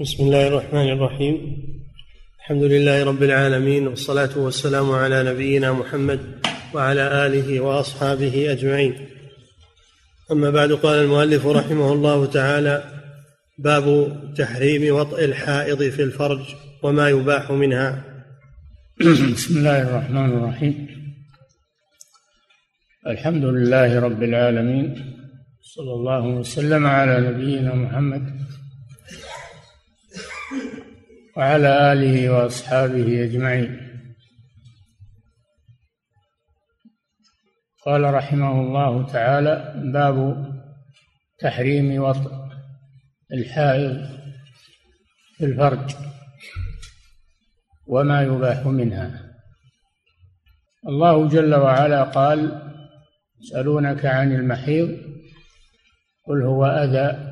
بسم الله الرحمن الرحيم. الحمد لله رب العالمين والصلاة والسلام على نبينا محمد وعلى آله وأصحابه أجمعين. أما بعد قال المؤلف رحمه الله تعالى باب تحريم وطئ الحائض في الفرج وما يباح منها. بسم الله الرحمن الرحيم. الحمد لله رب العالمين صلى الله وسلم على نبينا محمد وعلى آله وأصحابه أجمعين. قال رحمه الله تعالى باب تحريم وطء الحائض في الفرج وما يباح منها. الله جل وعلا قال يسألونك عن المحيض قل هو أذى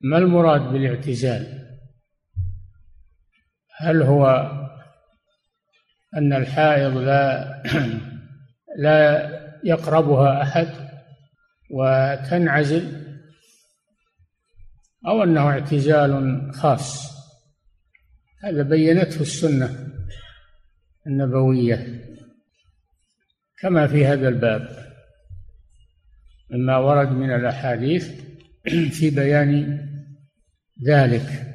ما المراد بالاعتزال؟ هل هو أن الحائض لا لا يقربها أحد وتنعزل؟ أو أنه اعتزال خاص؟ هذا بينته السنة النبوية. كما في هذا الباب مما ورد من الأحاديث في بيان ذلك.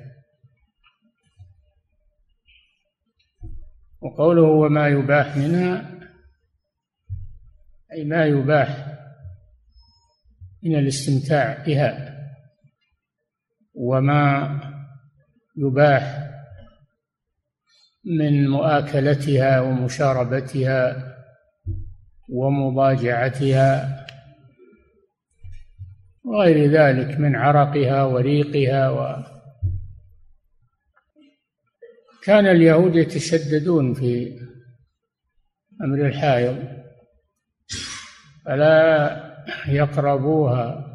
وقوله وما يباح منها أي ما يباح من الاستمتاع بها. وما يباح من مؤاكلتها ومشاربتها ومضاجعتها وغير ذلك من عرقها وريقها و كان اليهود يتشددون في أمر الحائض فلا يقربوها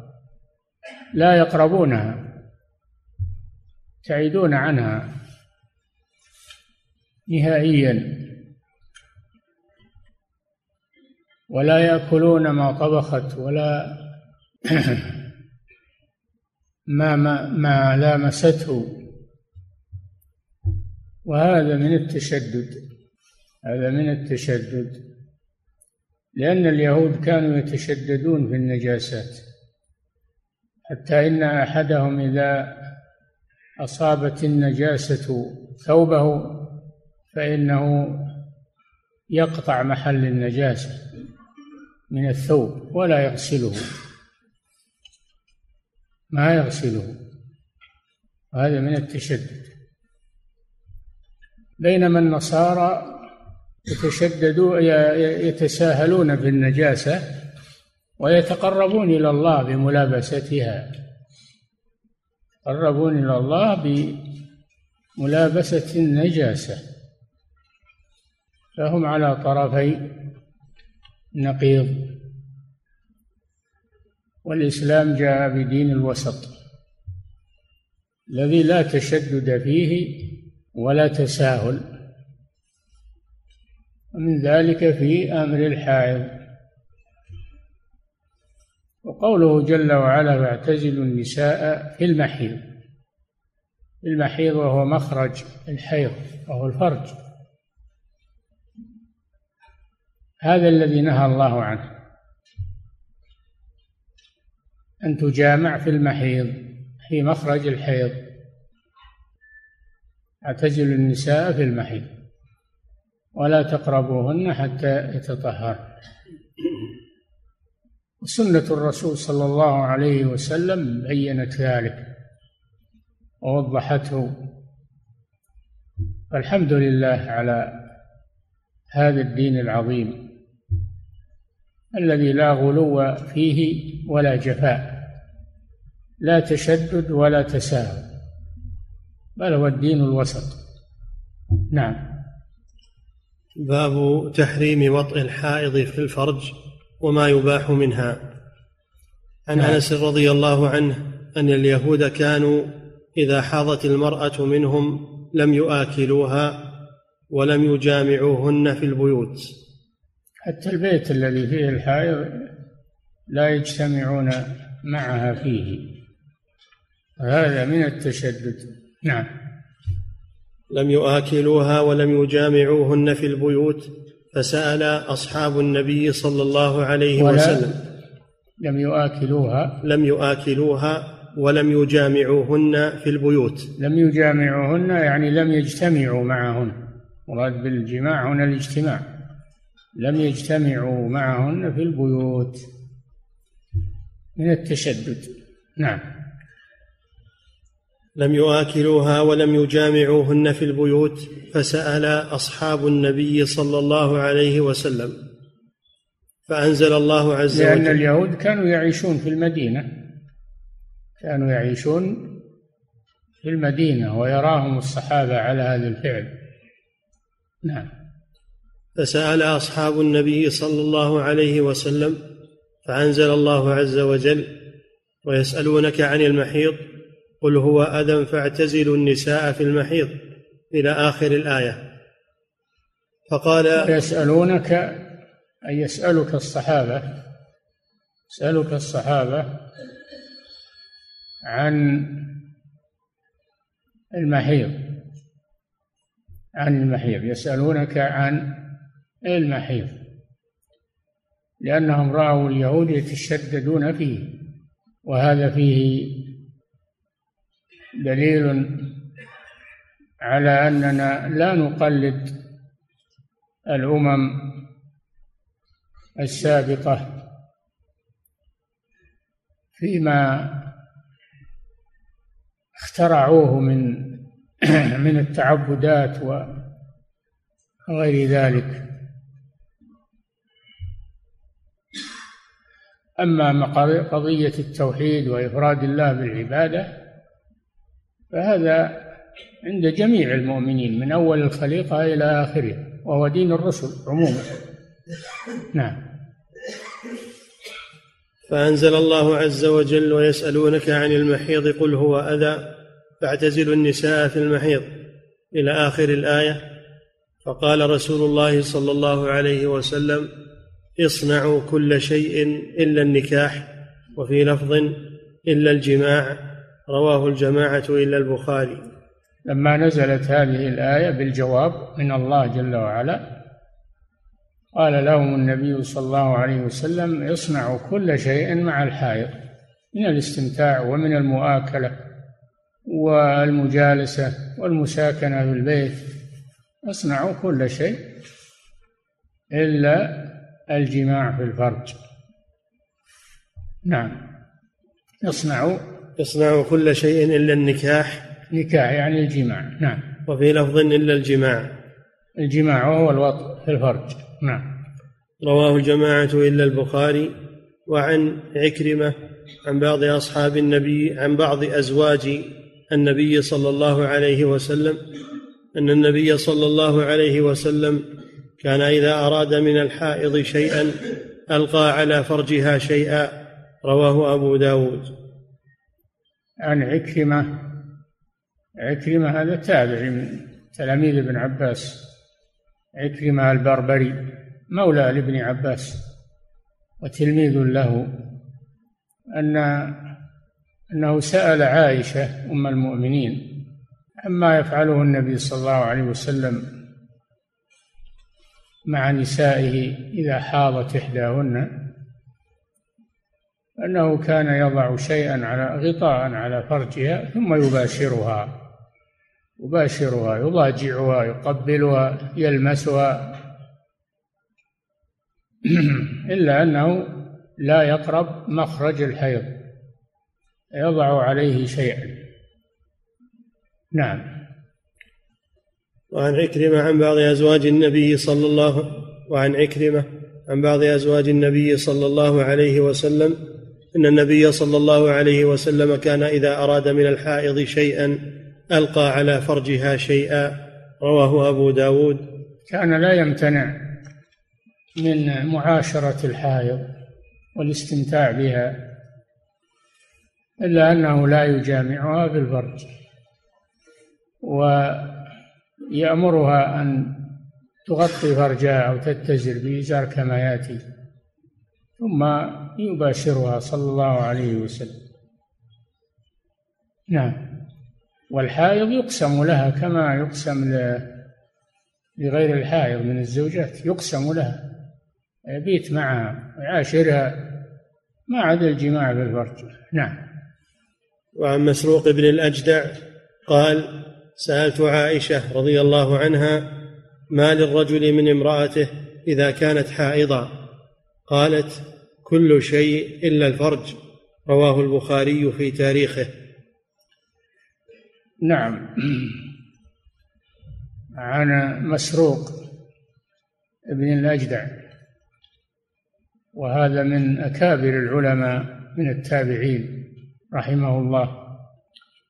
لا يقربونها يبتعدون عنها نهائيا. ولا يأكلون ما طبخت ولا ما ما, ما لامسته. وهذا من التشدد هذا من التشدد. لأن اليهود كانوا يتشددون في النجاسات. حتى إن أحدهم إذا أصابت النجاسة ثوبه فإنه يقطع محل النجاسة من الثوب ولا يغسله. ما يغسله. وهذا من التشدد. بينما النصارى يتشددون يتساهلون في النجاسة ويتقربون إلى الله بملابستها. يتقربون إلى الله بملابسة النجاسة. فهم على طرفي نقيض. والإسلام جاء بدين الوسط الذي لا تشدد فيه ولا تساهل ومن ذلك في أمر الحائض. وقوله جل وعلا واعتزلوا النساء في المحيض المحيض وهو مخرج الحيض وهو الفرج. هذا الذي نهى الله عنه. أن تجامع في المحيض في مخرج الحيض. اعتزل النساء في المحيض. ولا تقربوهن حتى يتطهرن وسنة الرسول صلى الله عليه وسلم بينت ذلك ووضحته. فالحمد لله على هذا الدين العظيم الذي لا غلو فيه ولا جفاء. لا تشدد ولا تساهل بل هو الدين الوسط. نعم. باب تحريم وطئ الحائض في الفرج وما يباح منها. عن نعم. أنس رضي الله عنه أن اليهود كانوا إذا حاضت المرأة منهم لم يؤكلوها ولم يجامعوهن في البيوت. حتى البيت الذي فيه الحائض لا يجتمعون معها فيه. هذا من التشدد. نعم. لم يؤكلوها ولم يجامعوهن في البيوت فسأل أصحاب النبي صلى الله عليه وسلم. لم يؤكلوها لم يؤكلوها ولم يجامعوهن في البيوت. لم يجامعوهن يعني لم يجتمعوا معهن. مراد بالجماع هنا الاجتماع. لم يجتمعوا معهن في البيوت. من التشدد. نعم. لم يؤكلوها ولم يجامعوهن في البيوت فسأل أصحاب النبي صلى الله عليه وسلم. فأنزل الله عز لأن وجل لأن اليهود كانوا يعيشون في المدينة. كانوا يعيشون في المدينة ويراهم الصحابة على هذا الفعل. نعم. فسأل أصحاب النبي صلى الله عليه وسلم فأنزل الله عز وجل ويسألونك عن المحيض قل هو أذى فاعتزلوا النساء في المحيض إلى آخر الآية. فقال يسألونك أي يسألك الصحابة يسألك الصحابة عن المحيض عن المحيض يسألونك عن المحيض لأنهم رأوا اليهود يتشددون فيه وهذا فيه دليل على أننا لا نقلد الأمم السابقة فيما اخترعوه من من التعبدات وغير ذلك. أما قضية التوحيد وإفراد الله بالعبادة فهذا عند جميع المؤمنين من أول الخليقة إلى آخره وهو دين الرسل عموما. نعم. فأنزل الله عز وجل ويسألونك عن المحيض قل هو أذى فاعتزلوا النساء في المحيض. إلى آخر الآية فقال رسول الله صلى الله عليه وسلم اصنعوا كل شيء إلا النكاح وفي لفظ إلا الجماع رواه الجماعة إلا البخاري. لما نزلت هذه الآية بالجواب من الله جل وعلا قال لهم النبي صلى الله عليه وسلم اصنعوا كل شيء مع الحائض من الاستمتاع ومن المؤاكلة والمجالسة والمساكنة في البيت اصنعوا كل شيء إلا الجماع في الفرج. نعم اصنعوا اصنعوا كل شيء إلا النكاح. نكاح يعني الجماع. نعم. وفي لفظ إلا الجماع. الجماع وهو الوطء في الفرج. نعم. رواه الجماعة إلا البخاري وعن عكرمة عن بعض أصحاب النبي عن بعض أزواج النبي صلى الله عليه وسلم أن النبي صلى الله عليه وسلم كان إذا أراد من الحائض شيئا ألقى على فرجها شيئا. رواه أبو داود. عن عكرمة. عكرمة هذا تابع من تلاميذ ابن عباس. عكرمة البربري مولى لابن عباس. وتلميذ له أن أنه سأل عائشة أم المؤمنين عما يفعله النبي صلى الله عليه وسلم مع نسائه إذا حاضت إحداهن. أنه كان يضع شيئا على غطاء على فرجها ثم يباشرها. يباشرها يضاجعها يقبلها يلمسها. إلا أنه لا يقرب مخرج الحيض. يضع عليه شيئا. نعم. وعن عكرمة عن بعض أزواج النبي صلى الله وعن عكرمة عن بعض أزواج النبي صلى الله عليه وسلم أن النبي صلى الله عليه وسلم كان إذا أراد من الحائض شيئا ألقى على فرجها شيئا. رواه أبو داود. كان لا يمتنع من معاشرة الحائض والاستمتاع بها إلا أنه لا يجامعها بالفرج ويأمرها أن تغطي فرجها أو تتزر بإزار كما يأتي ثم يباشرها صلى الله عليه وسلم. نعم. والحائض يقسم لها كما يقسم لغير الحائض من الزوجات يقسم لها. يبيت معها ويعاشرها ما عدا الجماع بالفرج. نعم. وعن مسروق بن الأجدع قال سألت عائشة رضي الله عنها ما للرجل من امرأته إذا كانت حائضا؟ قالت كل شيء إلا الفرج. رواه البخاري في تاريخه. نعم. عن مسروق ابن الأجدع وهذا من أكابر العلماء من التابعين رحمه الله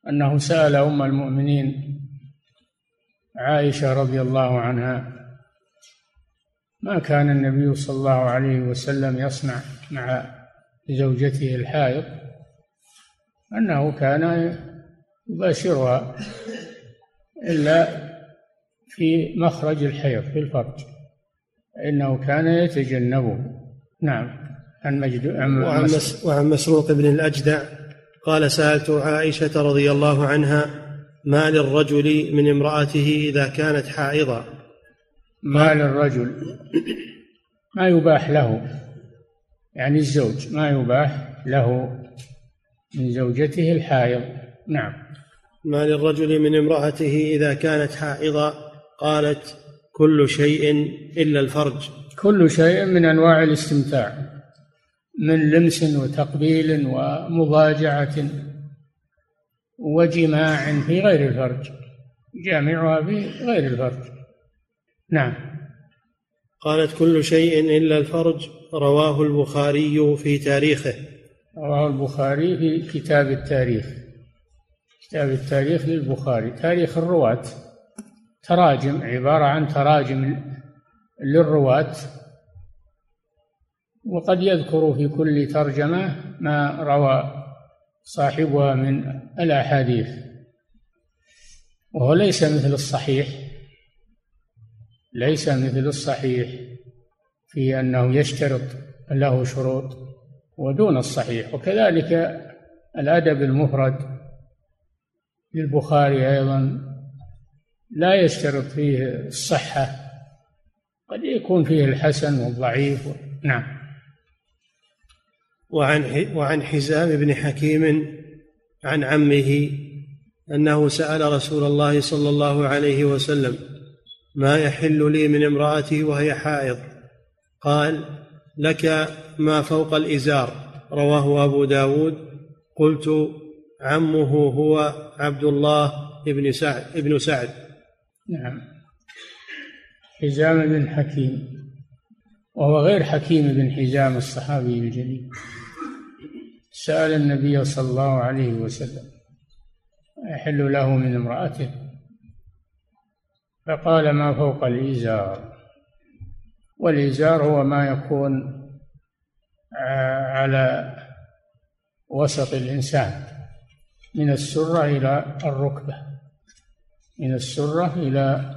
أنه سأل أم المؤمنين عائشة رضي الله عنها ما كان النبي صلى الله عليه وسلم يصنع مع زوجته الحائض أنه كان يباشرها إلا في مخرج الحيض في الفرج. إنه كان يتجنبه. نعم. عن مجد وعن, وعن مسروق بن الأجدع قال سألت عائشة رضي الله عنها ما للرجل من امرأته إذا كانت حائضة ما للرجل ما يباح له يعني الزوج ما يباح له من زوجته الحائض. نعم. ما للرجل من امرأته إذا كانت حائضة قالت كل شيء إلا الفرج. كل شيء من أنواع الاستمتاع من لمس وتقبيل ومضاجعة وجماع في غير الفرج جامعها في غير الفرج. نعم. قالت كل شيء إلا الفرج رواه البخاري في تاريخه. رواه البخاري في كتاب التاريخ. كتاب التاريخ للبخاري. تاريخ الرواة. تراجم عبارة عن تراجم للرواة. وقد يذكر في كل ترجمة ما روى صاحبها من الأحاديث. وهو ليس مثل الصحيح. ليس مثل الصحيح في أنه يشترط له شروط ودون الصحيح. وكذلك الأدب المفرد للبخاري أيضا لا يشترط فيه الصحة قد يكون فيه الحسن والضعيف. نعم. وعن وعن حزام بن حكيم عن عمه أنه سأل رسول الله صلى الله عليه وسلم ما يحل لي من امرأتي وهي حائض. قال لك ما فوق الإزار. رواه أبو داود. قلت عمه هو عبد الله بن سعد ابن سعد. نعم. حزام بن حكيم. وهو غير حكيم بن حزام الصحابي الجليل. سأل النبي صلى الله عليه وسلم يحل له من امرأته؟ فقال ما فوق الإزار والإزار هو ما يكون على وسط الإنسان من السرة إلى الركبة من السرة إلى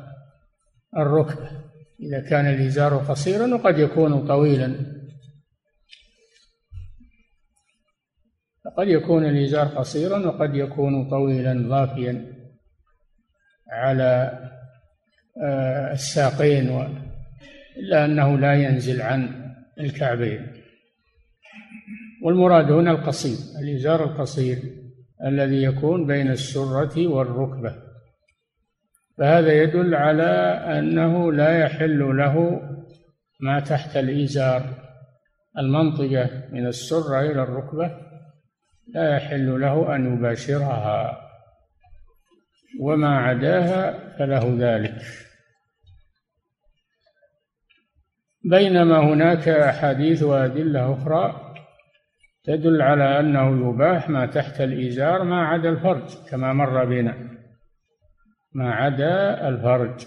الركبة. إذا كان الإزار قصيرا وقد يكون طويلا. قد يكون الإزار قصيرا وقد يكون طويلا ضافيا على آه، الساقين و... إلا أنه لا ينزل عن الكعبين. والمراد هنا القصير الإزار القصير الذي يكون بين السرة والركبة. فهذا يدل على أنه لا يحل له ما تحت الإزار. المنطقة من السرة إلى الركبة لا يحل له أن يباشرها. وما عداها فله ذلك. بينما هناك أحاديث وأدلة أخرى تدل على أنه يباح ما تحت الإزار ما عدا الفرج كما مر بنا. ما عدا الفرج.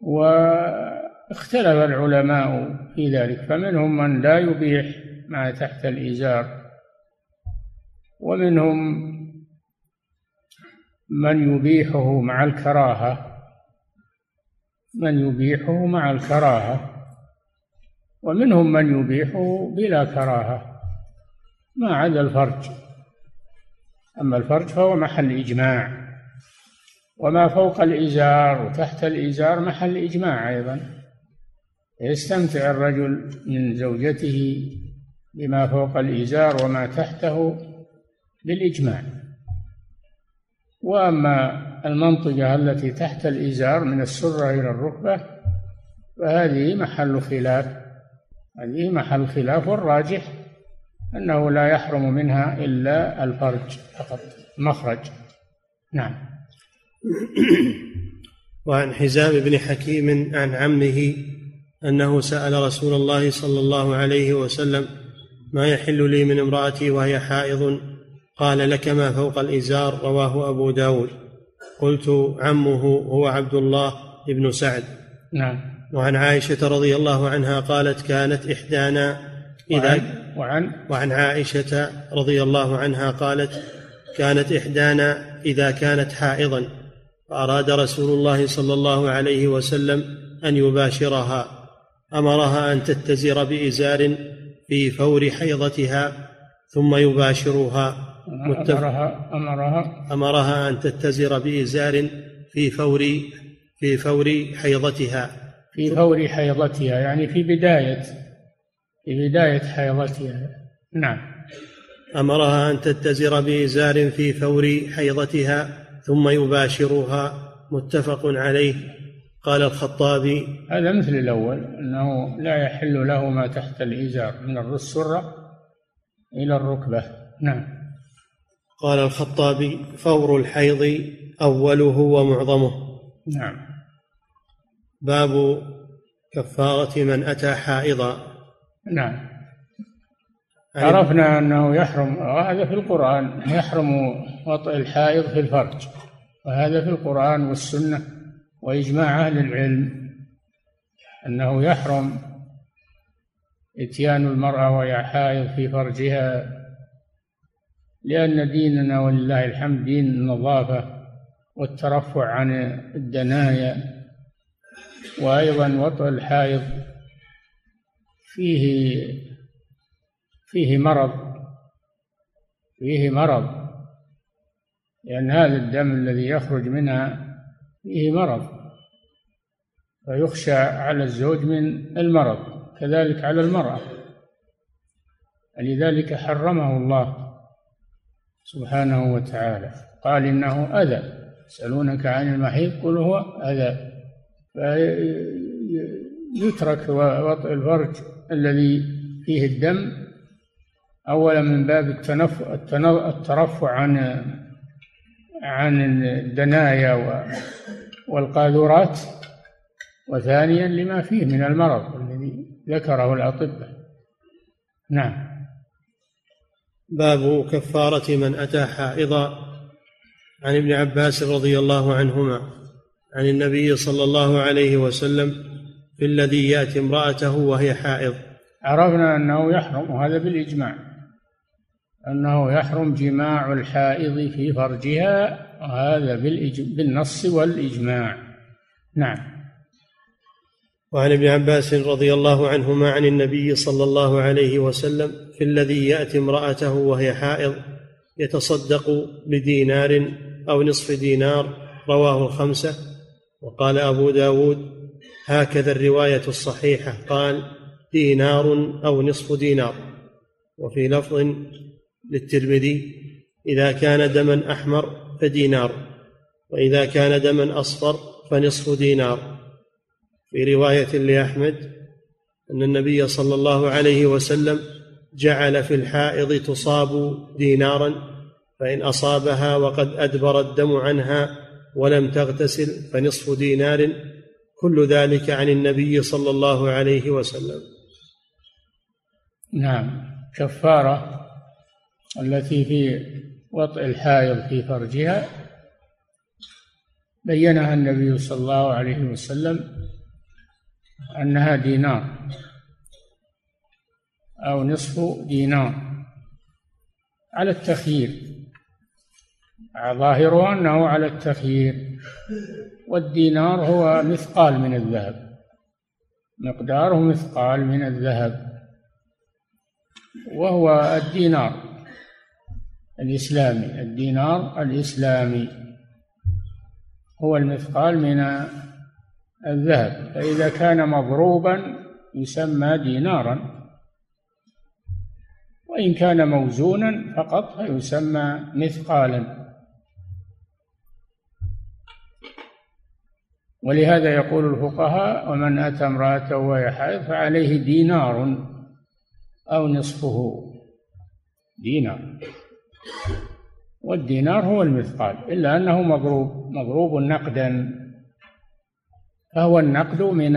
واختلف العلماء في ذلك فمنهم من لا يبيح ما تحت الإزار ومنهم من يبيحه مع الكراهة. من يبيحه مع الكراهة ومنهم من يبيحه بلا كراهة. ما عدا الفرج. أما الفرج فهو محل إجماع. وما فوق الإزار وتحت الإزار محل إجماع أيضا. يستمتع الرجل من زوجته بما فوق الإزار وما تحته بالإجماع. وأما المنطقة التي تحت الإزار من السرة إلى الركبة فهذه محل خلاف. هذه محل خلاف والراجح أنه لا يحرم منها إلا الفرج فقط مخرج نعم. وعن حزام بن حكيم عن عمه أنه سأل رسول الله صلى الله عليه وسلم ما يحل لي من امرأتي وهي حائض؟ قال لك ما فوق الإزار. رواه أبو داود. قلت عمه هو عبد الله بن سعد. نعم. وعن عائشة رضي الله عنها قالت كانت إحدانا. إذا وعن وعن عائشة رضي الله عنها قالت كانت إحدانا إذا كانت حائضا فأراد رسول الله صلى الله عليه وسلم أن يباشرها. أمرها أن تتزر بإزار في فور حيضتها ثم يباشرها أمرها أمرها. أمرها أن تتزر بإزار في فور في فور حيضتها. في فور حيضتها يعني في بداية في بداية حيضتها. نعم. أمرها أن تتزر بإزار في فور حيضتها ثم يباشرها. متفق عليه. قال الخطابي هذا مثل الأول أنه لا يحل له ما تحت الإزار من السرة إلى الركبة. نعم. قال الخطابي فور الحيض أوله ومعظمه. نعم. باب كفارة من أتى حائضا. نعم. عرفنا أنه يحرم وهذا في القرآن يحرم وطئ الحائض في الفرج. وهذا في القرآن والسنة وإجماع أهل العلم أنه يحرم إتيان المرأة وهي حائض في فرجها لأن ديننا ولله الحمد دين النظافة والترفع عن الدنايا وأيضا وطئ الحائض فيه فيه مرض فيه مرض لأن هذا الدم الذي يخرج منها فيه مرض فيخشى على الزوج من المرض كذلك على المرأة لذلك حرمه الله. سبحانه وتعالى. قال إنه أذى. يسألونك عن المحيط قل هو أذى. فيترك وطئ الفرج الذي فيه الدم. أولا من باب التنف... الترفع عن عن الدنايا والقاذورات. وثانيا لما فيه من المرض الذي ذكره الأطباء. نعم. باب كفارة من أتى حائضا. عن ابن عباس رضي الله عنهما عن النبي صلى الله عليه وسلم في الذي يأتي امرأته وهي حائض. عرفنا أنه يحرم وهذا بالإجماع أنه يحرم جماع الحائض في فرجها وهذا بالنص والإجماع. نعم. وعن ابن عباس رضي الله عنهما عن النبي صلى الله عليه وسلم في الذي يأتي امرأته وهي حائض يتصدق بدينار أو نصف دينار رواه الخمسة. وقال أبو داود هكذا الرواية الصحيحة قال دينار أو نصف دينار. وفي لفظ للترمذي إذا كان دما أحمر فدينار وإذا كان دما أصفر فنصف دينار. في رواية لأحمد أن النبي صلى الله عليه وسلم جعل في الحائض تصاب دينارا فإن أصابها وقد أدبر الدم عنها ولم تغتسل فنصف دينار. كل ذلك عن النبي صلى الله عليه وسلم. نعم. كفارة التي في وطئ الحائض في فرجها بينها النبي صلى الله عليه وسلم أنها دينار. أو نصف دينار. على التخيير. ظاهره أنه على التخيير. والدينار هو مثقال من الذهب. مقداره مثقال من الذهب. وهو الدينار الإسلامي. الدينار الإسلامي. هو المثقال من الذهب. فإذا كان مضروبا يسمى دينارا. وإن كان موزونا فقط فيسمى مثقالا. ولهذا يقول الفقهاء ومن أتى امرأته وهي حائض فعليه دينار أو نصفه. دينار. والدينار هو المثقال إلا أنه مضروب مضروب نقدا. فهو النقد من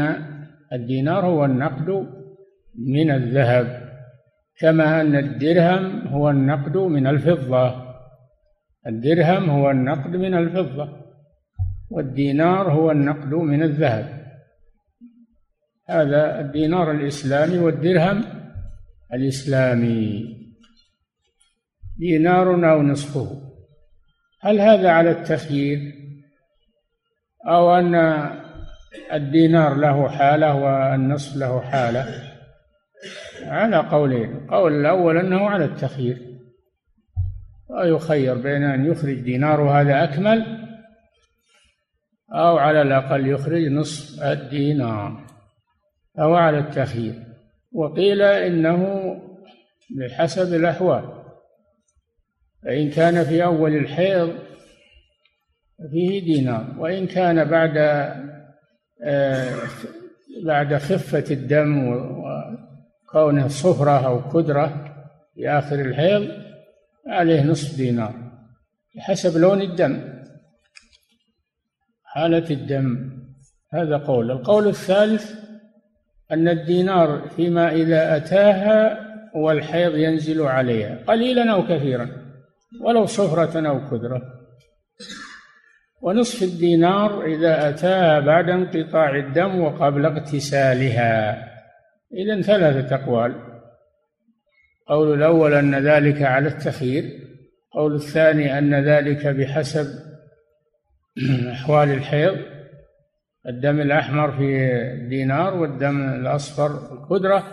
الدينار هو النقد من الذهب. كما أن الدرهم هو النقد من الفضة. الدرهم هو النقد من الفضة والدينار هو النقد من الذهب. هذا الدينار الإسلامي والدرهم الإسلامي. دينار أو نصفه. هل هذا على التخيير؟ أو أن الدينار له حالة والنصف له حالة؟ على قولين القول الأول أنه على التخيير. ويخير بين أن يخرج دينار هذا أكمل أو على الأقل يخرج نصف الدينار أو على التخيير. وقيل إنه بحسب الأحوال. فإن كان في أول الحيض فيه دينار وإن كان بعد آه، بعد خفة الدم وكونه صفرة أو كدرة في آخر الحيض عليه نصف دينار بحسب لون الدم حالة الدم. هذا قول. القول الثالث أن الدينار فيما إذا أتاها والحيض ينزل عليها قليلا أو كثيرا ولو صفرة أو كدرة ونصف الدينار إذا أتاها بعد انقطاع الدم وقبل اغتسالها. إذا ثلاثة أقوال. قول الأول أن ذلك على التخيير. قول الثاني أن ذلك بحسب أحوال الحيض. الدم الأحمر في الدينار والدم الأصفر الكدرة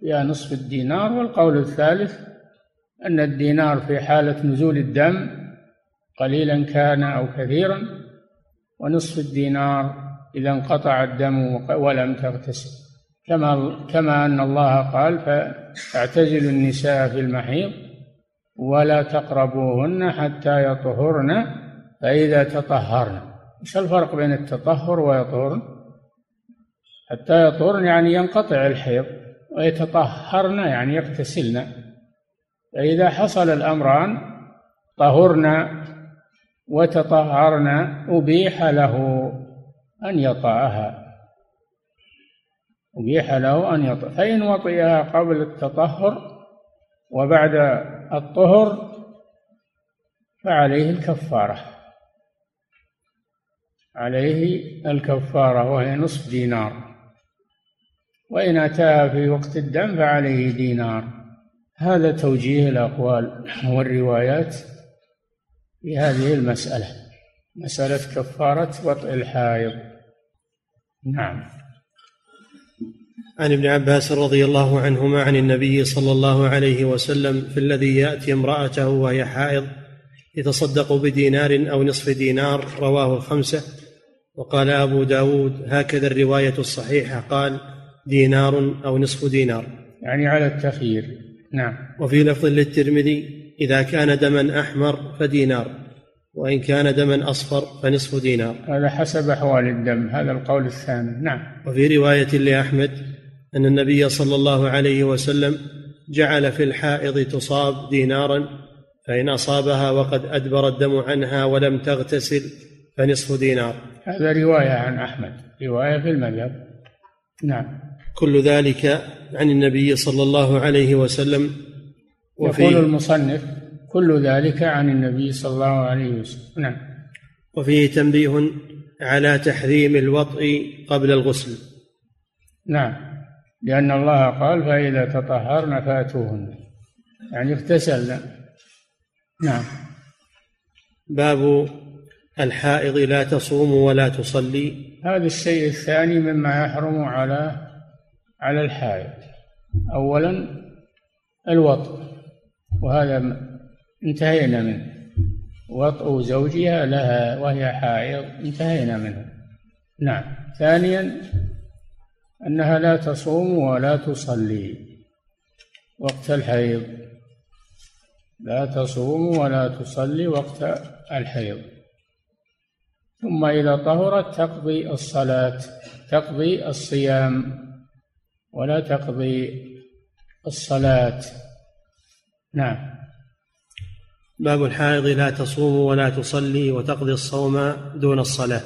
فيها نصف الدينار. والقول الثالث أن الدينار في حالة نزول الدم قليلا كان أو كثيرا ونصف الدينار إذا انقطع الدم ولم تغتسل. كما كما أن الله قال فاعتزلوا النساء في المحيض ولا تقربوهن حتى يطهرن فإذا تطهرن. إيش الفرق بين التطهر ويطهرن؟ حتى يطهرن يعني ينقطع الحيض ويتطهرن يعني يغتسلن. فإذا حصل الأمران طهرنا وتطهرنا أبيح له أن يطأها أبيح له أن يطأ فإن وطئها قبل التطهر وبعد الطهر فعليه الكفارة. عليه الكفارة وهي نصف دينار. وإن أتاها في وقت الدم فعليه دينار. هذا توجيه الأقوال والروايات في هذه المسألة. مسألة كفارة وطئ الحائض. نعم. عن ابن عباس رضي الله عنهما عن النبي صلى الله عليه وسلم في الذي يأتي امرأته وهي حائض يتصدق بدينار أو نصف دينار رواه الخمسة. وقال أبو داود هكذا الرواية الصحيحة قال دينار أو نصف دينار. يعني على التخيير نعم. وفي لفظ للترمذي إذا كان دما أحمر فدينار وإن كان دما أصفر فنصف دينار. هذا حسب أحوال الدم. هذا القول الثاني. نعم. وفي رواية لأحمد أن النبي صلى الله عليه وسلم جعل في الحائض تصاب دينارا فإن أصابها وقد أدبر الدم عنها ولم تغتسل فنصف دينار. هذا رواية عن أحمد رواية في المذهب. نعم. كل ذلك عن النبي صلى الله عليه وسلم. وفي يقول المصنف كل ذلك عن النبي صلى الله عليه وسلم. نعم. وفيه تنبيه على تحريم الوطء قبل الغسل. نعم. لأن الله قال فإذا تطهرن فأتوهن. يعني اغتسلن نعم. باب الحائض لا تصوم ولا تصلي. هذا الشيء الثاني مما يحرم على على الحائض. أولا الوطء وهذا انتهينا منه. وطء زوجها لها وهي حائض انتهينا منه. نعم. ثانيا أنها لا تصوم ولا تصلي. وقت الحيض. لا تصوم ولا تصلي وقت الحيض. ثم إذا طهرت تقضي الصلاة تقضي الصيام ولا تقضي الصلاة. نعم. باب الحائض لا تصوم ولا تصلي وتقضي الصوم دون الصلاة.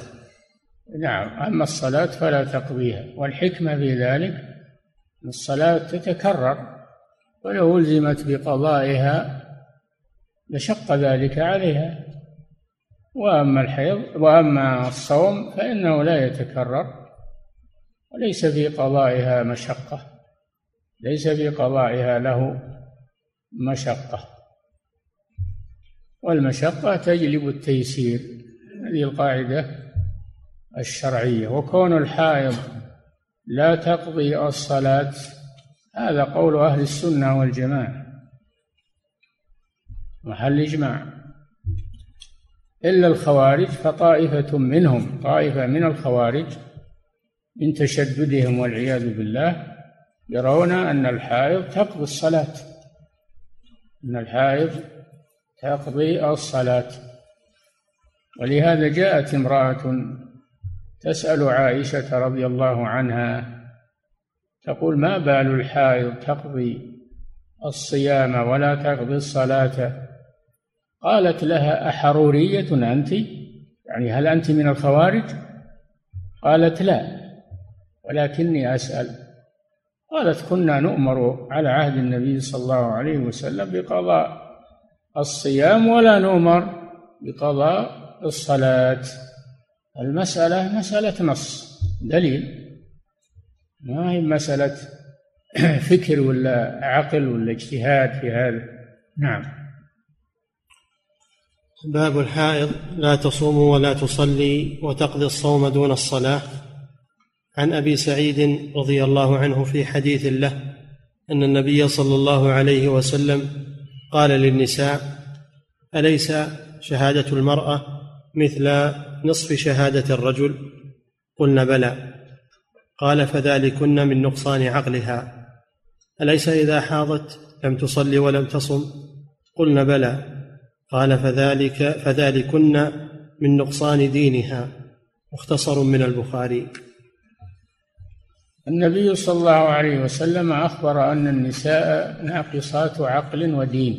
نعم أما الصلاة فلا تقضيها والحكمة في ذلك الصلاة تتكرر ولو ألزمت بقضائها لشق ذلك عليها. وأما الحيض وأما الصوم فإنه لا يتكرر وليس في قضائها مشقة ليس في قضائها له مشقة. والمشقة تجلب التيسير هذه القاعدة. الشرعية. وكون الحائض لا تقضي الصلاة هذا قول أهل السنة والجماعة. محل إجماع. إلا الخوارج فطائفة منهم طائفة من الخوارج من تشددهم والعياذ بالله يرون أن الحائض تقضي الصلاة. أن الحائض تقضي الصلاة. ولهذا جاءت امرأة تسأل عائشة رضي الله عنها تقول ما بال الحائض تقضي الصيام ولا تقضي الصلاة؟ قالت لها أحرورية أنت؟ يعني هل أنت من الخوارج؟ قالت لا ولكني أسأل. قالت كنا نؤمر على عهد النبي صلى الله عليه وسلم بقضاء الصيام ولا نؤمر بقضاء الصلاة. المسألة مسألة نص دليل. ما هي مسألة فكر ولا عقل ولا اجتهاد في هذا؟ نعم. باب الحائض لا تصوم ولا تصلي وتقضي الصوم دون الصلاة. عن أبي سعيد رضي الله عنه في حديث له أن النبي صلى الله عليه وسلم قال للنساء أليس شهادة المرأة مثل نصف شهادة الرجل؟ قلن بلى. قال فذلكن من نقصان عقلها. أليس إذا حاضت لم تصلي ولم تصم؟ قلن بلى. قال فذلك فذلكن من نقصان دينها. مختصر من البخاري. النبي صلى الله عليه وسلم أخبر أن النساء ناقصات عقل ودين.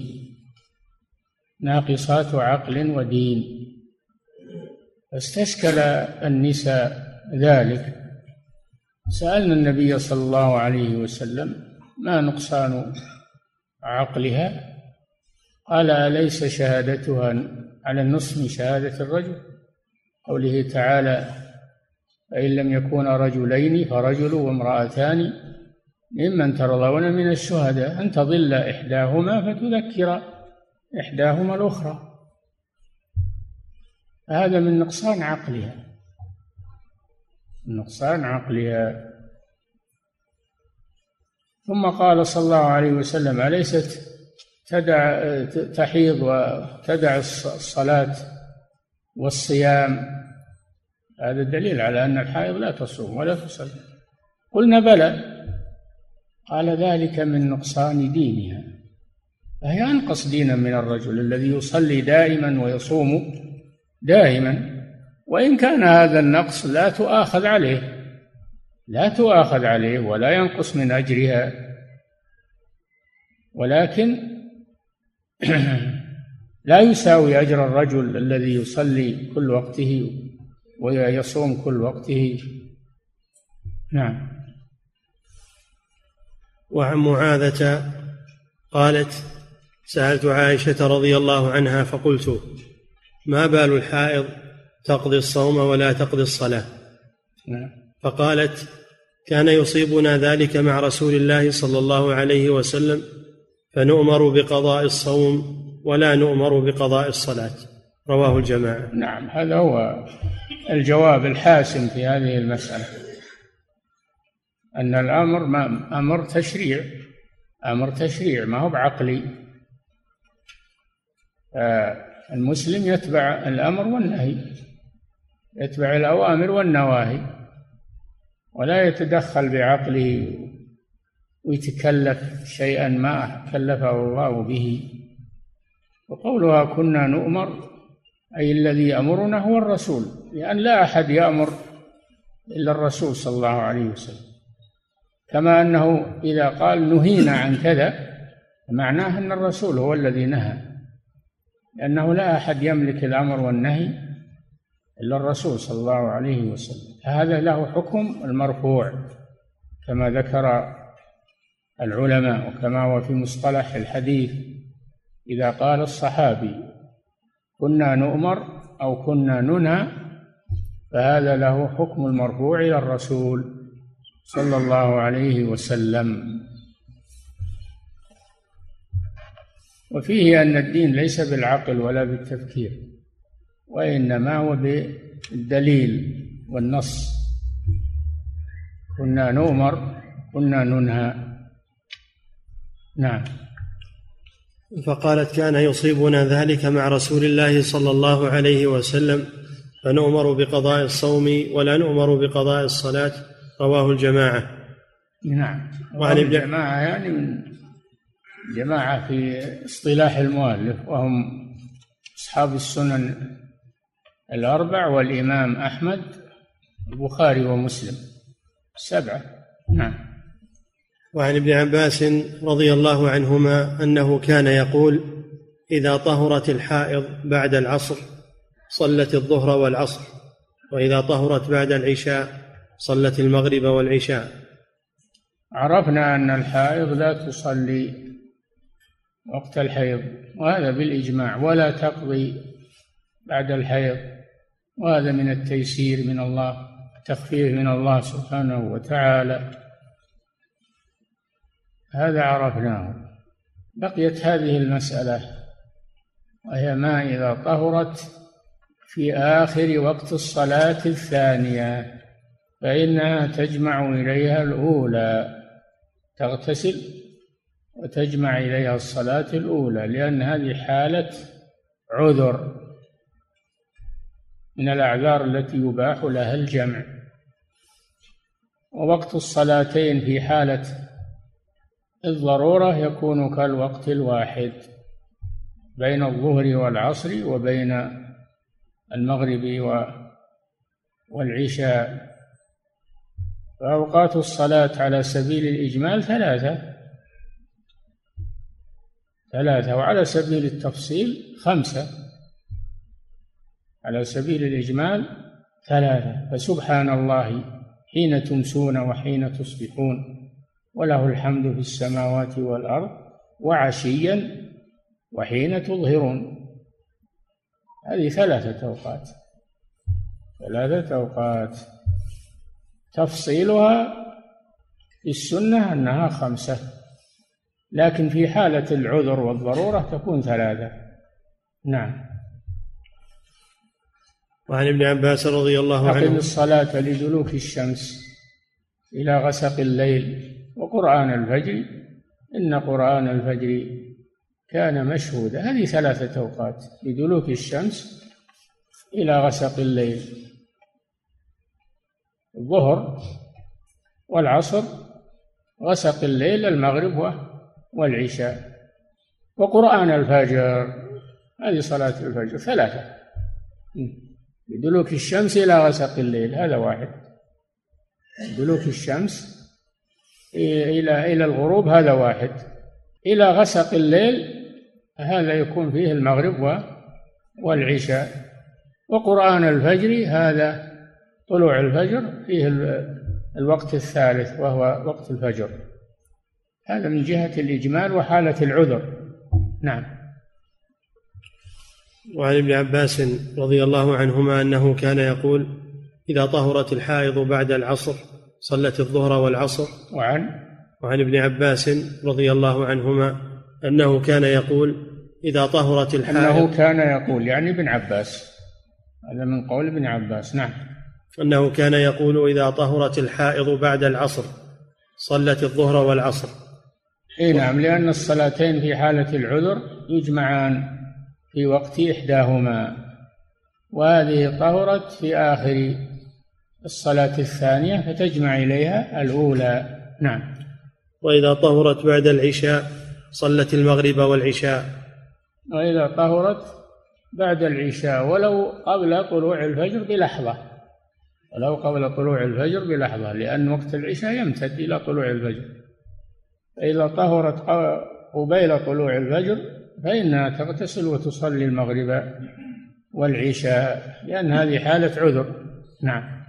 ناقصات عقل ودين. فاستشكل النساء ذلك. سألنا النبي صلى الله عليه وسلم ما نقصان عقلها؟ قال أليس شهادتها على النصف من شهادة الرجل؟ قوله تعالى فإن لم يكونا رجلين فرجل وامرأتان ممن ترضون من الشهداء أن تضل إحداهما فتذكر إحداهما الأخرى. هذا من نقصان عقلها. نقصان عقلها. ثم قال صلى الله عليه وسلم أليست تدع تحيض وتدع الصلاة والصيام؟ هذا دليل على أن الحائض لا تصوم ولا تصلي. قلنا بلى. قال ذلك من نقصان دينها. فهي أنقص دينا من الرجل الذي يصلي دائما ويصوم دائما. وإن كان هذا النقص لا تؤاخذ عليه. لا تؤاخذ عليه ولا ينقص من أجرها. ولكن لا يساوي أجر الرجل الذي يصلي كل وقته ويصوم كل وقته. نعم. وعن معاذة قالت سألت عائشة رضي الله عنها فقلت ما بال الحائض تقضي الصوم ولا تقضي الصلاة؟ نعم. فقالت كان يصيبنا ذلك مع رسول الله صلى الله عليه وسلم فنؤمر بقضاء الصوم ولا نؤمر بقضاء الصلاة. رواه الجماعة. نعم هذا هو الجواب الحاسم في هذه المسألة. أن الأمر ما أمر تشريع أمر تشريع ما هو بعقلي. المسلم يتبع الأمر والنهي يتبع الأوامر والنواهي ولا يتدخل بعقله ويتكلف شيئا ما كلفه الله به. وقولها كنا نؤمر أي الذي يأمرنا هو الرسول لأن لا أحد يأمر إلا الرسول صلى الله عليه وسلم. كما أنه إذا قال نهينا عن كذا معناه أن الرسول هو الذي نهى. لأنه لا أحد يملك الأمر والنهي إلا الرسول صلى الله عليه وسلم. هذا له حكم المرفوع كما ذكر العلماء وكما هو في مصطلح الحديث إذا قال الصحابي كنا نؤمر أو كنا ننهى فهذا له حكم المرفوع إلى الرسول صلى الله عليه وسلم. وفيه أن الدين ليس بالعقل ولا بالتفكير وإنما هو بالدليل والنص. كنا نؤمر كنا ننهى. نعم. فقالت كان يصيبنا ذلك مع رسول الله صلى الله عليه وسلم فنؤمر بقضاء الصوم ولا نؤمر بقضاء الصلاة رواه الجماعة. نعم. وعن ابن الجماعة يعني من جماعة في اصطلاح المؤلف وهم أصحاب السنن الأربع والإمام أحمد البخاري ومسلم. سبعة. نعم. وعن ابن عباس رضي الله عنهما أنه كان يقول إذا طهرت الحائض بعد العصر صلت الظهر والعصر وإذا طهرت بعد العشاء صلت المغرب والعشاء. عرفنا أن الحائض لا تصلي وقت الحيض وهذا بالإجماع. ولا تقضي بعد الحيض. وهذا من التيسير من الله تخفيف من الله سبحانه وتعالى. هذا عرفناه. بقيت هذه المسألة وهي ما إذا طهرت في آخر وقت الصلاة الثانية فإنها تجمع إليها الأولى. تغتسل. وتجمع إليها الصلاة الأولى لأن هذه حالة عذر من الأعذار التي يباح لها الجمع. ووقت الصلاتين في حالة الضرورة يكون كالوقت الواحد بين الظهر والعصر وبين المغرب والعشاء. فأوقات الصلاة على سبيل الإجمال ثلاثة ثلاثة وعلى سبيل التفصيل خمسة. على سبيل الإجمال ثلاثة. فسبحان الله حين تمسون وحين تصبحون وله الحمد في السماوات والأرض وعشيا وحين تظهرون. هذه ثلاثة أوقات ثلاثة أوقات تفصيلها في السنة أنها خمسة. لكن في حالة العذر والضرورة تكون ثلاثة. نعم. وعن ابن عباس رضي الله عنه. أقم الصلاة لدلوك الشمس إلى غسق الليل وقرآن الفجر. إن قرآن الفجر كان مشهودا. هذه ثلاثة أوقات. لدلوك الشمس إلى غسق الليل. الظهر والعصر. غسق الليل المغرب والعشاء وقرآن الفجر. هذه صلاة الفجر ثلاثة. لدلوك الشمس إلى غسق الليل هذا واحد. دلوك الشمس إلى إلى الغروب هذا واحد. إلى غسق الليل هذا يكون فيه المغرب والعشاء. وقرآن الفجر هذا طلوع الفجر فيه الوقت الثالث وهو وقت الفجر. هذا من جهة الإجمال وحالة العذر. نعم. وعن ابن عباس رضي الله عنهما أنه كان يقول إذا طهرت الحائض بعد العصر صلت الظهر والعصر. وعن؟ وعن ابن عباس رضي الله عنهما أنه كان يقول إذا طهرت الحائض أنه كان يقول يعني ابن عباس. هذا من قول ابن عباس. نعم. أنه كان يقول إذا طهرت الحائض بعد العصر صلت الظهر والعصر. إي نعم لأن الصلاتين في حالة العذر يجمعان في وقت إحداهما وهذه طهرت في آخر الصلاة الثانية فتجمع إليها الأولى. نعم. وإذا طهرت بعد العشاء صلت المغرب والعشاء. وإذا طهرت بعد العشاء ولو قبل طلوع الفجر بلحظة. ولو قبل طلوع الفجر بلحظة لأن وقت العشاء يمتد إلى طلوع الفجر. فإذا طهرت قبيل طلوع الفجر فإنها تغتسل وتصلي المغرب والعشاء لأن هذه حالة عذر. نعم.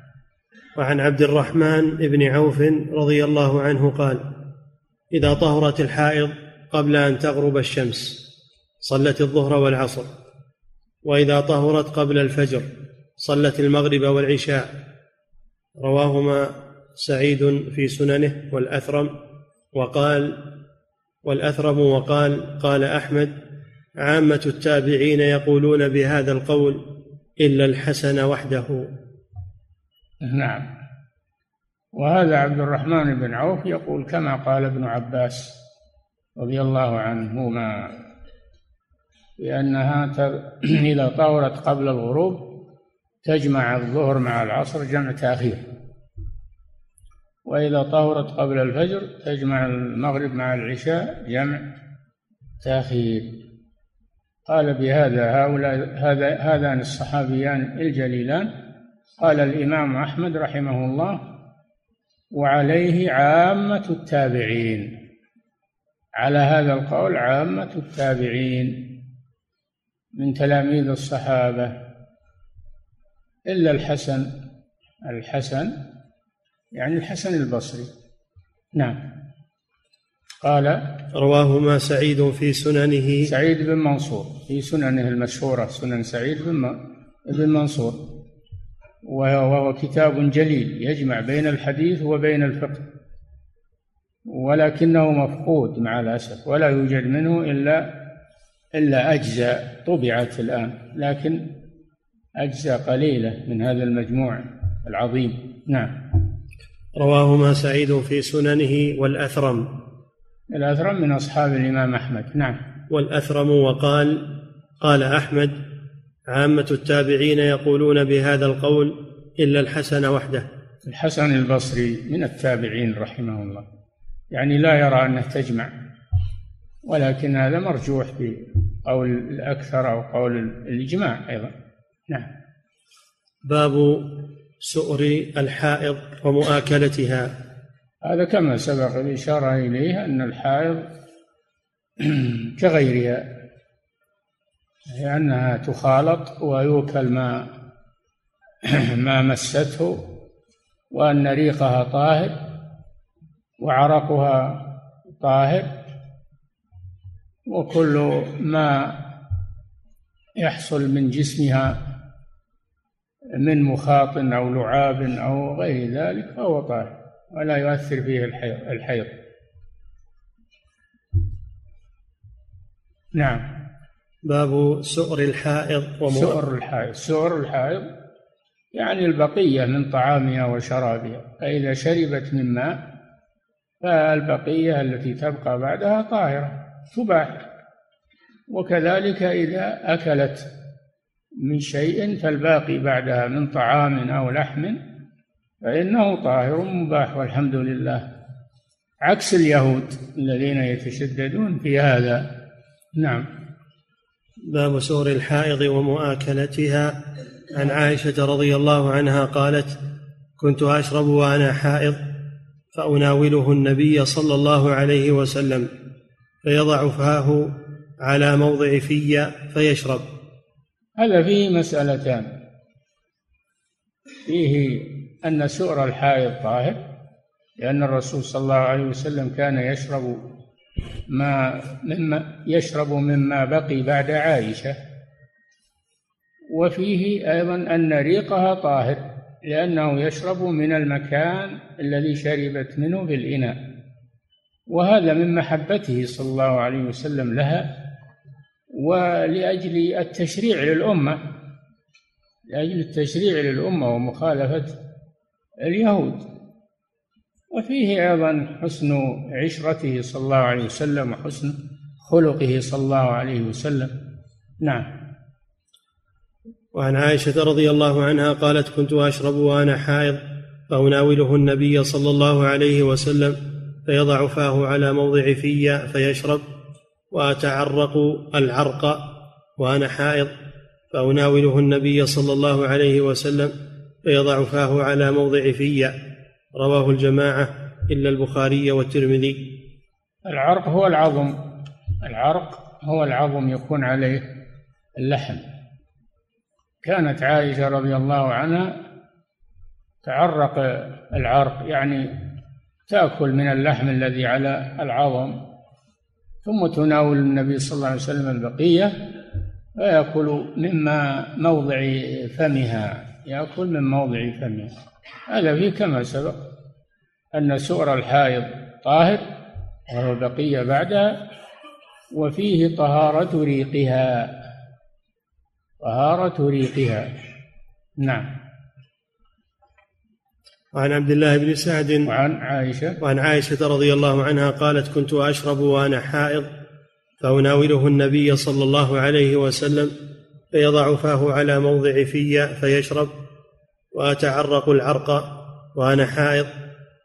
وعن عبد الرحمن بن عوف رضي الله عنه قال إذا طهرت الحائض قبل أن تغرب الشمس صلت الظهر والعصر وإذا طهرت قبل الفجر صلت المغرب والعشاء. رواهما سعيد في سننه والأثرم وقال والأثرم وقال قال أحمد عامة التابعين يقولون بهذا القول إلا الحسن وحده. نعم. وهذا عبد الرحمن بن عوف يقول كما قال ابن عباس رضي الله عنهما بأنها إذا طورت قبل الغروب تجمع الظهر مع العصر جمع تأخير. وإذا طهرت قبل الفجر تجمع المغرب مع العشاء جمع تأخير. قال بهذا هؤلاء هذا هذان الصحابيان الجليلان. قال الإمام أحمد رحمه الله وعليه عامة التابعين. على هذا القول عامة التابعين من تلاميذ الصحابة. إلا الحسن الحسن يعني الحسن البصري. نعم. قال رواهما سعيد في سننه. سعيد بن منصور. في سننه المشهورة سنن سعيد بن بن منصور. وهو كتاب جليل يجمع بين الحديث وبين الفقه. ولكنه مفقود مع الأسف ولا يوجد منه إلا إلا أجزاء طبعت الآن. لكن أجزاء قليلة من هذا المجموع العظيم. نعم. رواهما سعيد في سننه والأثرم. الأثرم من أصحاب الإمام أحمد نعم. والأثرم وقال قال أحمد عامة التابعين يقولون بهذا القول إلا الحسن وحده. الحسن البصري من التابعين رحمه الله. يعني لا يرى أنه تجمع ولكن هذا مرجوح بقول الأكثر أو قول الإجماع أيضا. نعم. باب سؤر الحائض ومؤاكلتها. هذا كما سبق الإشارة إليه أن الحائض كغيرها لأنها تخالط ويوكل ما ما مسته وأن ريقها طاهر وعرقها طاهر وكل ما يحصل من جسمها من مخاط أو لعاب أو غير ذلك فهو طاهر ولا يؤثر فيه الحيض نعم. باب سؤر الحائض سؤر الحائض. سؤر الحائض يعني البقية من طعامها وشرابها. فإذا شربت من ماء فالبقية التي تبقى بعدها طاهرة تباح. وكذلك إذا أكلت من شيء فالباقي بعدها من طعام أو لحم فإنه طاهر مباح والحمد لله. عكس اليهود الذين يتشددون في هذا. نعم. باب سور الحائض ومؤاكلتها. عن عائشة رضي الله عنها قالت كنت أشرب وأنا حائض فأناوله النبي صلى الله عليه وسلم فيضع فاه على موضع في فيشرب. هذا فيه مسألتان. فيه أن سؤر الحائض طاهر لأن الرسول صلى الله عليه وسلم كان يشرب ما مما يشرب مما بقي بعد عائشة. وفيه أيضا أن ريقها طاهر لأنه يشرب من المكان الذي شربت منه بالإناء. وهذا من محبته صلى الله عليه وسلم لها ولأجل التشريع للأمة لأجل التشريع للأمة ومخالفة اليهود. وفيه أيضا حسن عشرته صلى الله عليه وسلم وحسن خلقه صلى الله عليه وسلم. نعم. وعن عائشة رضي الله عنها قالت كنت أشرب وأنا حائض فأناوله النبي صلى الله عليه وسلم فيضع فاه على موضع في فيشرب وأتعرق العرق وأنا حائض فأناوله النبي صلى الله عليه وسلم فيضع فاه على موضع في. رواه الجماعة إلا البخاري والترمذي. العرق هو العظم العرق هو العظم يكون عليه اللحم. كانت عائشة رضي الله عنها تعرق العرق يعني تأكل من اللحم الذي على العظم. ثم تناول النبي صلى الله عليه وسلم البقية فيأكل مما موضع فمها يأكل من موضع فمها. هذا فيه كما سبق أن سؤر الحائض طاهر وهو البقية بعدها وفيه طهارة ريقها. طهارة ريقها. نعم. وعن عبد الله بن سعد وعن عائشة. وعن عائشة رضي الله عنها قالت كنت أشرب وأنا حائض فأناوله النبي صلى الله عليه وسلم فيضع فاه على موضع في فيشرب وأتعرق العرق وأنا حائض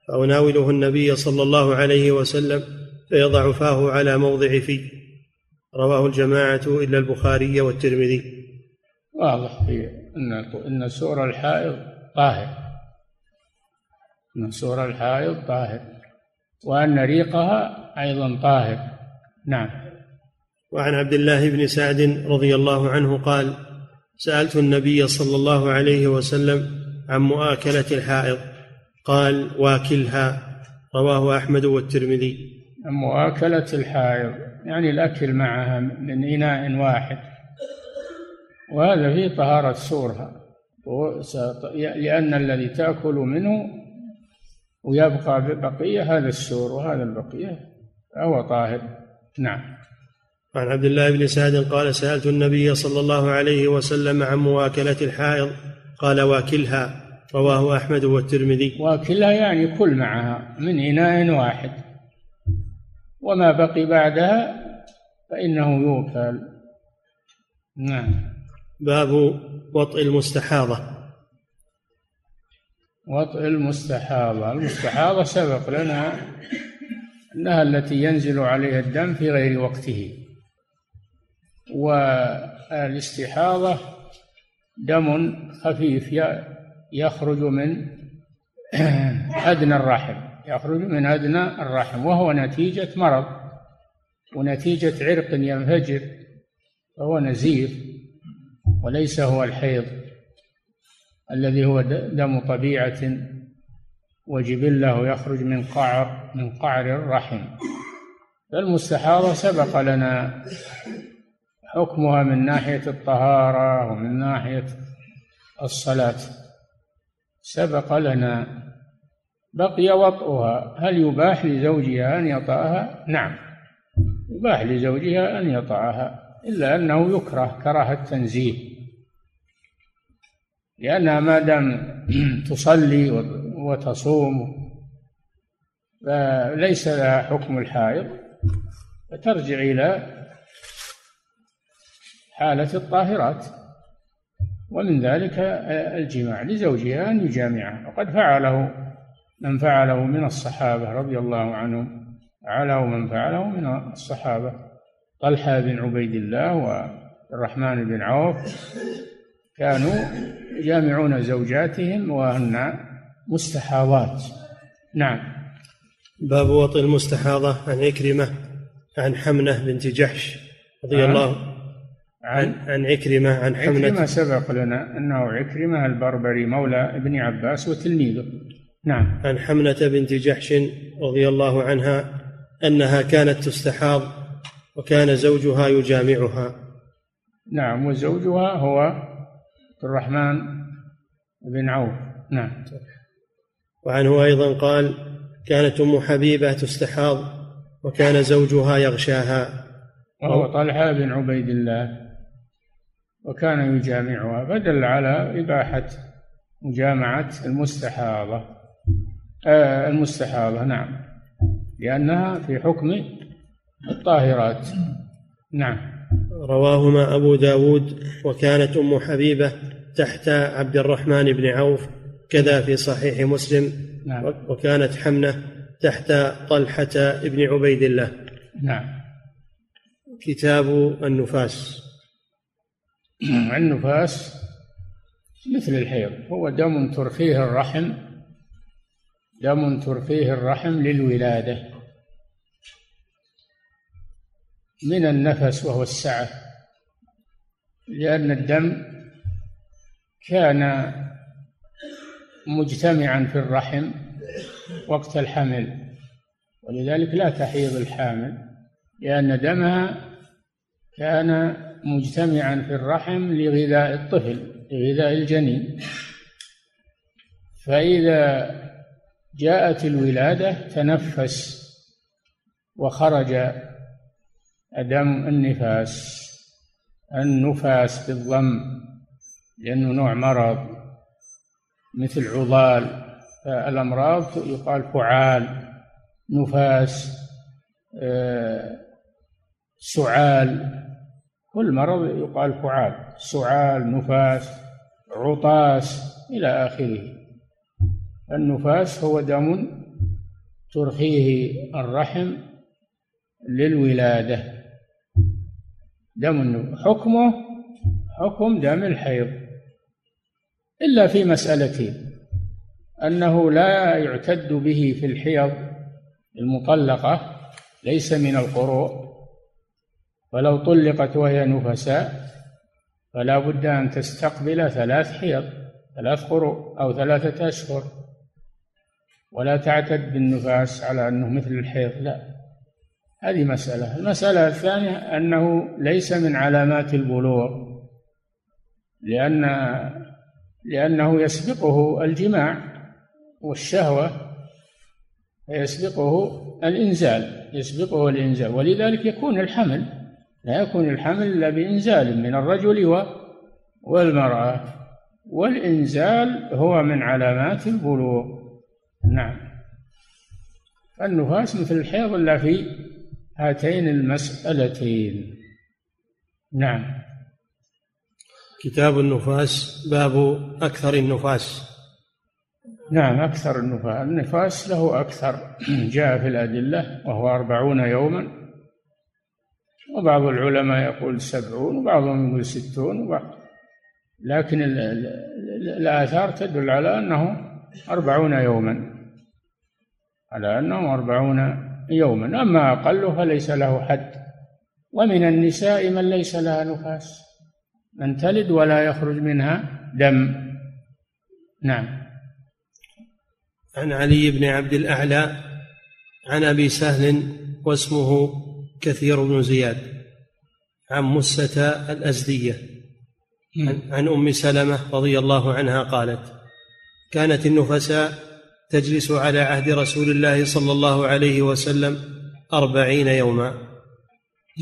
فأناوله النبي صلى الله عليه وسلم فيضع فاه على موضع في. رواه الجماعة إلا البخاري والترمذي. واضح في أن أن سور الحائض طاهر. أن سور الحائض طاهر. وأن ريقها أيضا طاهر. نعم. وعن عبد الله بن سعد رضي الله عنه قال سألت النبي صلى الله عليه وسلم عن مؤاكلة الحائض. قال واكلها. رواه أحمد والترمذي. عن مؤاكلة الحائض. يعني الأكل معها من إناء واحد. وهذا فيه طهارة سورها. لأن الذي تأكل منه ويبقى بقية هذا السور وهذا البقية فهو طاهر. نعم. عن عبد الله بن سعد قال سألت النبي صلى الله عليه وسلم عن مواكلة الحائض قال واكلها رواه أحمد والترمذي. واكلها يعني كل معها من إناء واحد. وما بقي بعدها فإنه يوكل نعم. باب وطئ المستحاضة. وطئ المستحاضة. المستحاضة سبق لنا أنها التي ينزل عليها الدم في غير وقته. والاستحاضة دم خفيف يخرج من أدنى الرحم يخرج من أدنى الرحم وهو نتيجة مرض ونتيجة عرق ينفجر فهو نزيف وليس هو الحيض. الذي هو دم طبيعة وجبله يخرج من قعر من قعر الرحم. فالمستحاضة سبق لنا حكمها من ناحية الطهارة ومن ناحية الصلاة. سبق لنا بقي وطئها. هل يباح لزوجها أن يطأها؟ نعم يباح لزوجها أن يطأها إلا أنه يكره كراهة تنزيه لأنها ما دام تصلي وتصوم فليس لها حكم الحائض. فترجع إلى حالة الطاهرات. ومن ذلك الجماع لزوجها أن يجامعها وقد فعله من فعله من الصحابة رضي الله عنهم. فعله من فعله من الصحابة. طلحة بن عبيد الله والرحمن بن عوف. كانوا يجامعون زوجاتهم وهن مستحاضات. نعم. باب وطئ المستحاضة عن عكرمة عن حمنة بنت جحش رضي عن الله عن عن عكرمة عن حمنة. عكرمة سبق لنا أنه عكرمة البربري مولى ابن عباس وتلميذه. نعم. عن حمنة بنت جحش رضي الله عنها أنها كانت تستحاض وكان زوجها يجامعها. نعم وزوجها هو عبد الرحمن بن عوف. نعم. وعنه أيضا قال كانت أم حبيبة تستحاض وكان زوجها يغشاها. وهو طلحة بن عبيد الله وكان يجامعها فدل على إباحة مجامعة المستحاضة. آه المستحاضة نعم. لأنها في حكم الطاهرات. نعم. رواهما أبو داود وكانت أم حبيبة تحت عبد الرحمن بن عوف كذا في صحيح مسلم نعم. وكانت حمنة تحت طلحة بن عبيد الله نعم. كتاب النفاس. النفاس مثل الحيض هو دم ترخيه الرحم دم ترخيه الرحم للولادة. من النفس وهو السعة لأن الدم كان مجتمعا في الرحم وقت الحمل ولذلك لا تحيض الحامل لأن دمها كان مجتمعا في الرحم لغذاء الطفل لغذاء الجنين. فإذا جاءت الولادة تنفس وخرج دم النفاس النفاس بالضم. لأنه نوع مرض مثل عضال الأمراض يقال فعال نفاس آه، سعال كل مرض يقال فعال سعال نفاس عطاس إلى آخره. النفاس هو دم ترخيه الرحم للولادة. دم حكمه حكم دم الحيض. إلا في مسألتين أنه لا يعتد به في الحيض المطلقة ليس من القروء. ولو طلقت وهي نفساء فلا بد أن تستقبل ثلاث حيض ثلاث قروء أو ثلاثة أشهر. ولا تعتد بالنفاس على أنه مثل الحيض لا. هذه مسألة. المسألة الثانية أنه ليس من علامات البلوغ لأن لأنه يسبقه الجماع والشهوة يسبقه الإنزال يسبقه الإنزال. ولذلك يكون الحمل لا يكون الحمل إلا بإنزال من الرجل والمرأة. والإنزال هو من علامات البلوغ. نعم. النفاس مثل الحيض إلا في هاتين المسألتين. نعم. كتاب النفاس باب أكثر النفاس. نعم أكثر النفاس. النفاس له أكثر. جاء في الأدلة وهو أربعون يوما. وبعض العلماء يقول سبعون وبعضهم يقول ستون وبعض. لكن الآثار تدل على أنه أربعون يوما. على أنه أربعون يوما. أما أقله فليس له حد. ومن النساء من ليس لها نفاس. من تلد ولا يخرج منها دم. نعم. عن علي بن عبد الأعلى عن أبي سهل واسمه كثير بن زياد عن مسة الأزدية عن أم سلمة رضي الله عنها قالت كانت النفساء تجلس على عهد رسول الله صلى الله عليه وسلم أربعين يوما.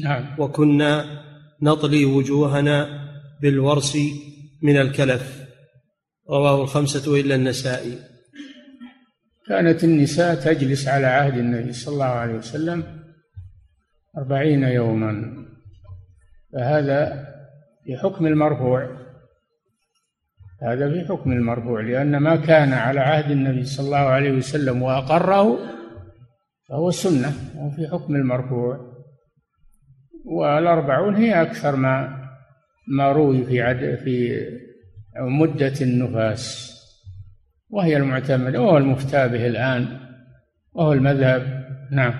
نعم. وكنا نطلي وجوهنا بالورس من الكلف. رواه الخمسة إلا النسائي. كانت النساء تجلس على عهد النبي صلى الله عليه وسلم أربعين يوما. فهذا في حكم المرفوع. هذا في حكم المرفوع لأن ما كان على عهد النبي صلى الله عليه وسلم وأقره فهو سنة وفي حكم المرفوع. والأربعون هي أكثر ما ما روي في عد في مدة النفاس وهي المعتمدة وهو المفتى به الآن وهو المذهب. نعم.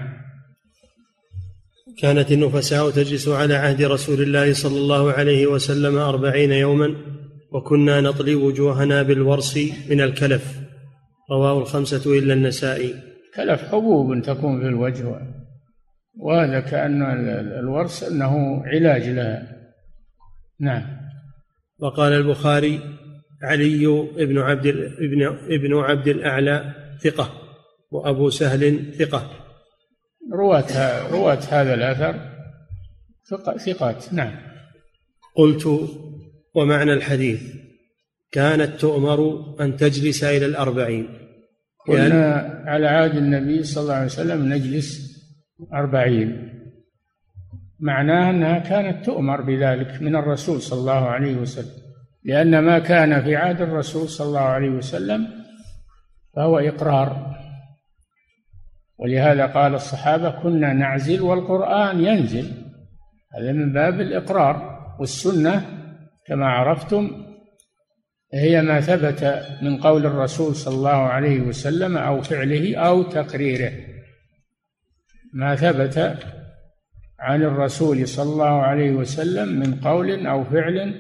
كانت النفساء تجلس على عهد رسول الله صلى الله عليه وسلم أربعين يوما وكنا نطلي وجوهنا بالورس من الكلف. رواه الخمسة إلا النسائي. كلف حبوب تكون في الوجه وهذا كأن الورس أنه علاج لها. نعم. وقال البخاري علي بن عبد ابن ابن عبد الأعلى ثقة وأبو سهل ثقة. رواة رواة هذا الأثر. ثقات. نعم. قلت ومعنى الحديث كانت تؤمر أن تجلس إلى الأربعين. كنا على عهد النبي صلى الله عليه وسلم نجلس أربعين. معناه أنها كانت تؤمر بذلك من الرسول صلى الله عليه وسلم. لأن ما كان في عهد الرسول صلى الله عليه وسلم فهو إقرار. ولهذا قال الصحابة كنا نعزل والقرآن ينزل. هذا من باب الإقرار. والسنة كما عرفتم هي ما ثبت من قول الرسول صلى الله عليه وسلم أو فعله أو تقريره. ما ثبت عن الرسول صلى الله عليه وسلم من قول أو فعل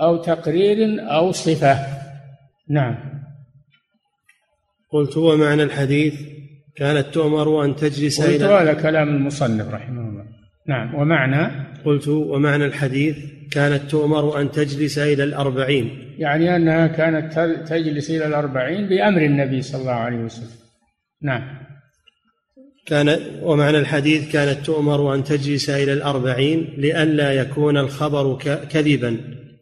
أو تقرير أو صفة. نعم. قلت ومعنى الحديث؟ كانت تؤمر أن تجلس قلت هذا كلام المصنف رحمه الله. نعم. ومعنى؟ قلت ومعنى الحديث؟ كانت تؤمر أن تجلس إلى الأربعين. يعني أنها كانت تجلس إلى الأربعين بأمر النبي صلى الله عليه وسلم. نعم. كان ومعنى الحديث كانت تؤمر أن تجلس إلى الأربعين لئلا يكون الخبر كذبا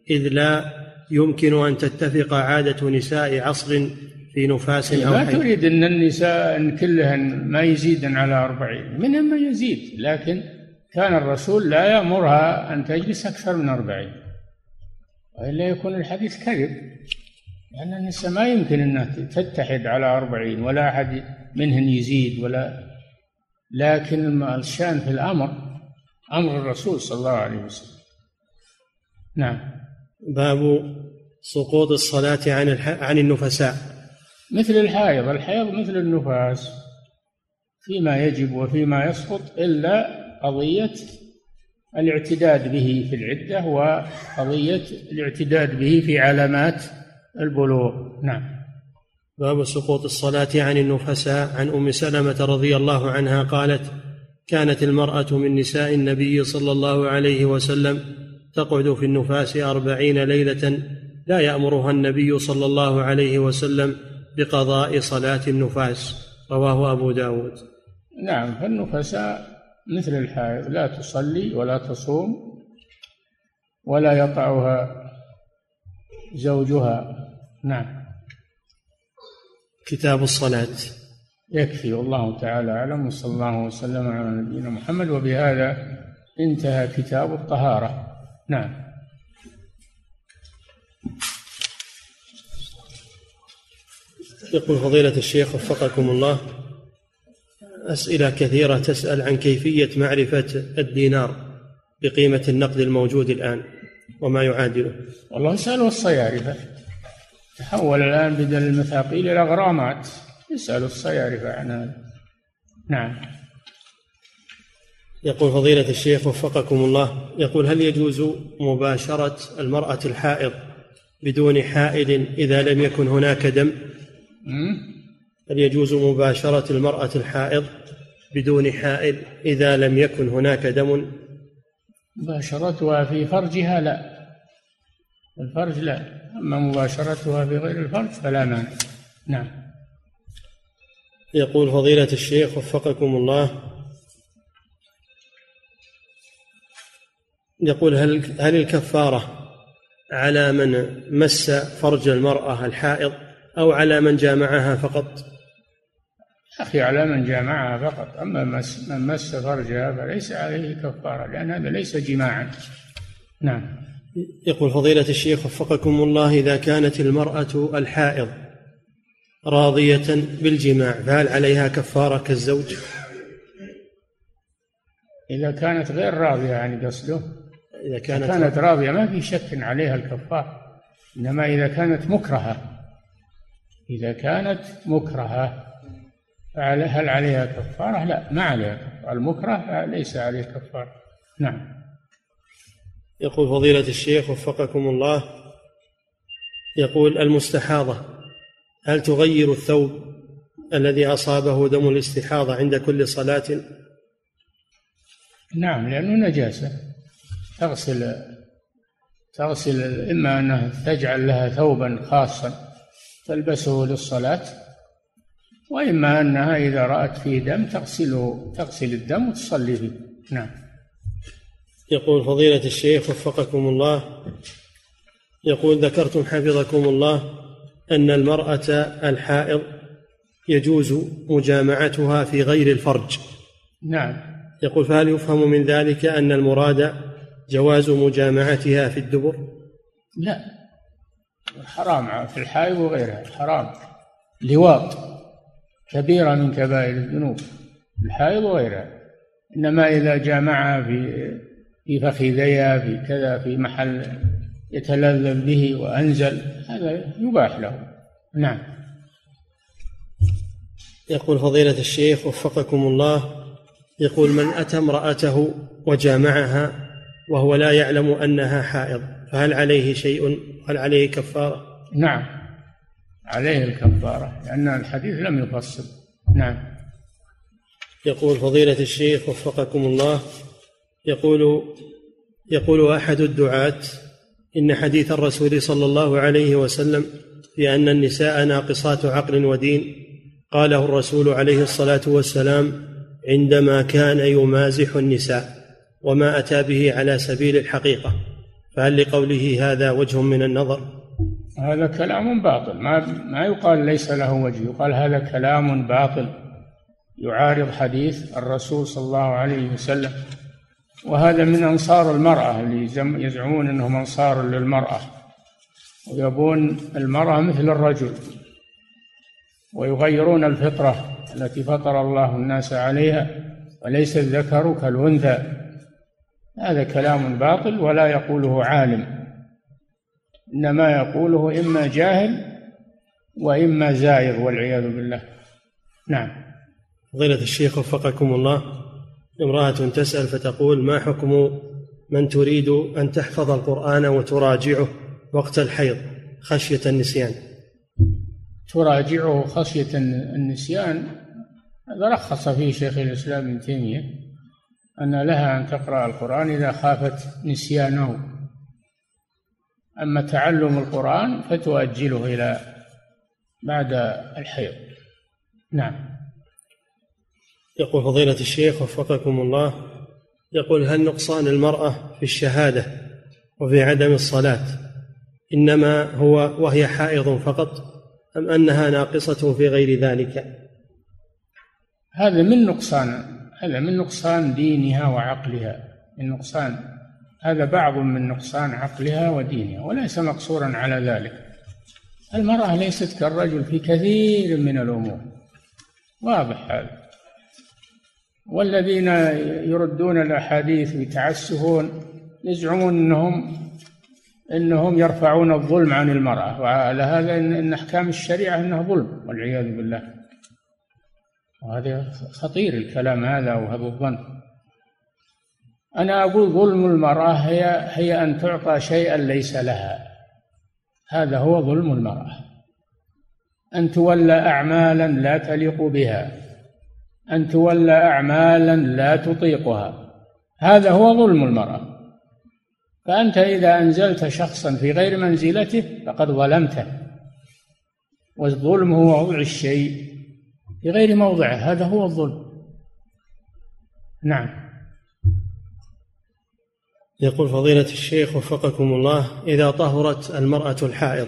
إذ لا يمكن أن تتفق عادة نساء عصر في نفاس أو ما تريد أن النساء أن كلهن ما يزيدن على أربعين منهم ما يزيد لكن كان الرسول لا يأمرها أن تجلس أكثر من أربعين. وإلا يكون الحديث كذب لأن النساء ما يمكن أنها تتحد على أربعين ولا أحد منهن يزيد ولا لكن الشأن في الأمر أمر الرسول صلى الله عليه وسلم. نعم. باب سقوط الصلاة عن عن النفساء. مثل الحائض. الحيض مثل النفاس. فيما يجب وفيما يسقط إلا قضية الاعتداد به في العدة وقضية الاعتداد به في علامات البلوغ. نعم. باب سقوط الصلاة عن النفساء عن أم سلمة رضي الله عنها قالت كانت المرأة من نساء النبي صلى الله عليه وسلم تقعد في النفاس أربعين ليلة لا يأمرها النبي صلى الله عليه وسلم بقضاء صلاة النفاس. رواه أبو داود. نعم فالنفساء مثل الحائض لا تصلي ولا تصوم ولا يطعها زوجها. نعم. كتاب الصلاة. يكفي والله تعالى أعلم وصلى الله وسلم على نبينا محمد. وبهذا انتهى كتاب الطهارة. نعم. يقول فضيلة الشيخ وفقكم الله أسئلة كثيرة تسأل عن كيفية معرفة الدينار بقيمة النقد الموجود الآن وما يعادله. والله اسألوا الصيارفة. تحول الآن بدل المثاقيل إلى غرامات. اسألوا الصيارفة عن هذا نعم. يقول فضيلة الشيخ وفقكم الله يقول هل يجوز مباشرة المرأة الحائض بدون حائل إذا لم يكن هناك دم؟ هل يجوز مباشرة المرأة الحائض بدون حائل إذا لم يكن هناك دم؟ مباشرتها في فرجها لا. الفرج لا. أما مباشرتها في غير الفرج فلا مانع. نعم. يقول فضيلة الشيخ وفقكم الله. يقول هل هل الكفارة على من مس فرج المرأة الحائض أو على من جامعها فقط؟ أخي على من جامعها فقط. أما مس من مس فرجها فليس عليه كفارة لأن هذا ليس جماعا. نعم. يقول فضيلة الشيخ وفقكم الله إذا كانت المرأة الحائض راضية بالجماع فهل عليها كفارة كالزوج؟ إذا كانت غير راضية يعني قصده. إذا كانت, كانت راضية ما في شك عليها الكفارة إنما إذا كانت مكرهة. إذا كانت مكرهة هل عليها كفارة؟ لا ما عليها كفارة. المكره ليس عليه كفارة. نعم. يقول فضيلة الشيخ وفقكم الله يقول المستحاضة هل تغير الثوب الذي أصابه دم الاستحاضة عند كل صلاة؟ نعم لأنه نجاسة. تغسل تغسل إما أنها تجعل لها ثوبا خاصا تلبسه للصلاة وإما أنها إذا رأت فيه دم تغسله تغسل الدم وتصلي فيه نعم. يقول فضيلة الشيخ وفقكم الله يقول ذكرتم حفظكم الله أن المرأة الحائض يجوز مجامعتها في غير الفرج. نعم. يقول فهل يفهم من ذلك أن المراد جواز مجامعتها في الدبر؟ لا. حرام في الحائض وغيرها. حرام. لواط. كبيرة من كبائر الذنوب. الحائض وغيرها. إنما إذا جامعها في في فخذيها في كذا في محل يتلذذ به وأنزل. هذا يباح له. نعم. يقول فضيلة الشيخ وفقكم الله يقول من أتى امرأته وجامعها وهو لا يعلم أنها حائض فهل عليه شيء؟ هل عليه كفارة؟ نعم. عليه الكفارة لأن الحديث لم يفصل. نعم. يقول فضيلة الشيخ وفقكم الله يقول يقول أحد الدعاة إن حديث الرسول صلى الله عليه وسلم في أن النساء ناقصات عقل ودين قاله الرسول عليه الصلاة والسلام عندما كان يمازح النساء وما أتى به على سبيل الحقيقة فهل لقوله هذا وجه من النظر؟ هذا كلام باطل. ما ما يقال ليس له وجه يقال هذا كلام باطل. يعارض حديث الرسول صلى الله عليه وسلم. وهذا من أنصار المرأة اللي يزعمون أنهم أنصار للمرأة ويبون المرأة مثل الرجل ويغيرون الفطرة التي فطر الله الناس عليها وليس الذكر كالأنثى. هذا كلام باطل ولا يقوله عالم. إنما يقوله إما جاهل وإما زائر والعياذ بالله. نعم. فضيلة الشيخ وفقكم الله. امرأة تسأل فتقول ما حكم من تريد أن تحفظ القرآن وتراجعه وقت الحيض خشية النسيان؟ تراجعه خشية النسيان؟ هذا رخص فيه شيخ الإسلام ابن تيمية أن لها أن تقرأ القرآن إذا خافت نسيانه. أما تعلم القرآن فتؤجله إلى بعد الحيض. نعم. يقول فضيلة الشيخ وفقكم الله يقول هل نقصان المرأة في الشهادة وفي عدم الصلاة إنما هو وهي حائض فقط أم أنها ناقصة في غير ذلك؟ هذا من نقصان هذا من نقصان دينها وعقلها من نقصان. هذا بعض من نقصان عقلها ودينها وليس مقصورا على ذلك. المرأة ليست كالرجل في كثير من الأمور. واضح هذا. والذين يردون الأحاديث ويتعسفون يزعمون أنهم أنهم يرفعون الظلم عن المرأة. وعلى هذا إن أحكام الشريعة أنها ظلم والعياذ بالله. وهذا خطير الكلام هذا وهذا الظن. أنا أقول ظلم المرأة هي هي أن تعطى شيئا ليس لها. هذا هو ظلم المرأة. أن تولى أعمالا لا تليق بها. أن تولى أعمالا لا تطيقها. هذا هو ظلم المرأة. فأنت إذا أنزلت شخصا في غير منزلته فقد ظلمته. والظلم هو وضع الشيء في غير موضعه. هذا هو الظلم. نعم. يقول فضيلة الشيخ وفقكم الله إذا طهرت المرأة الحائض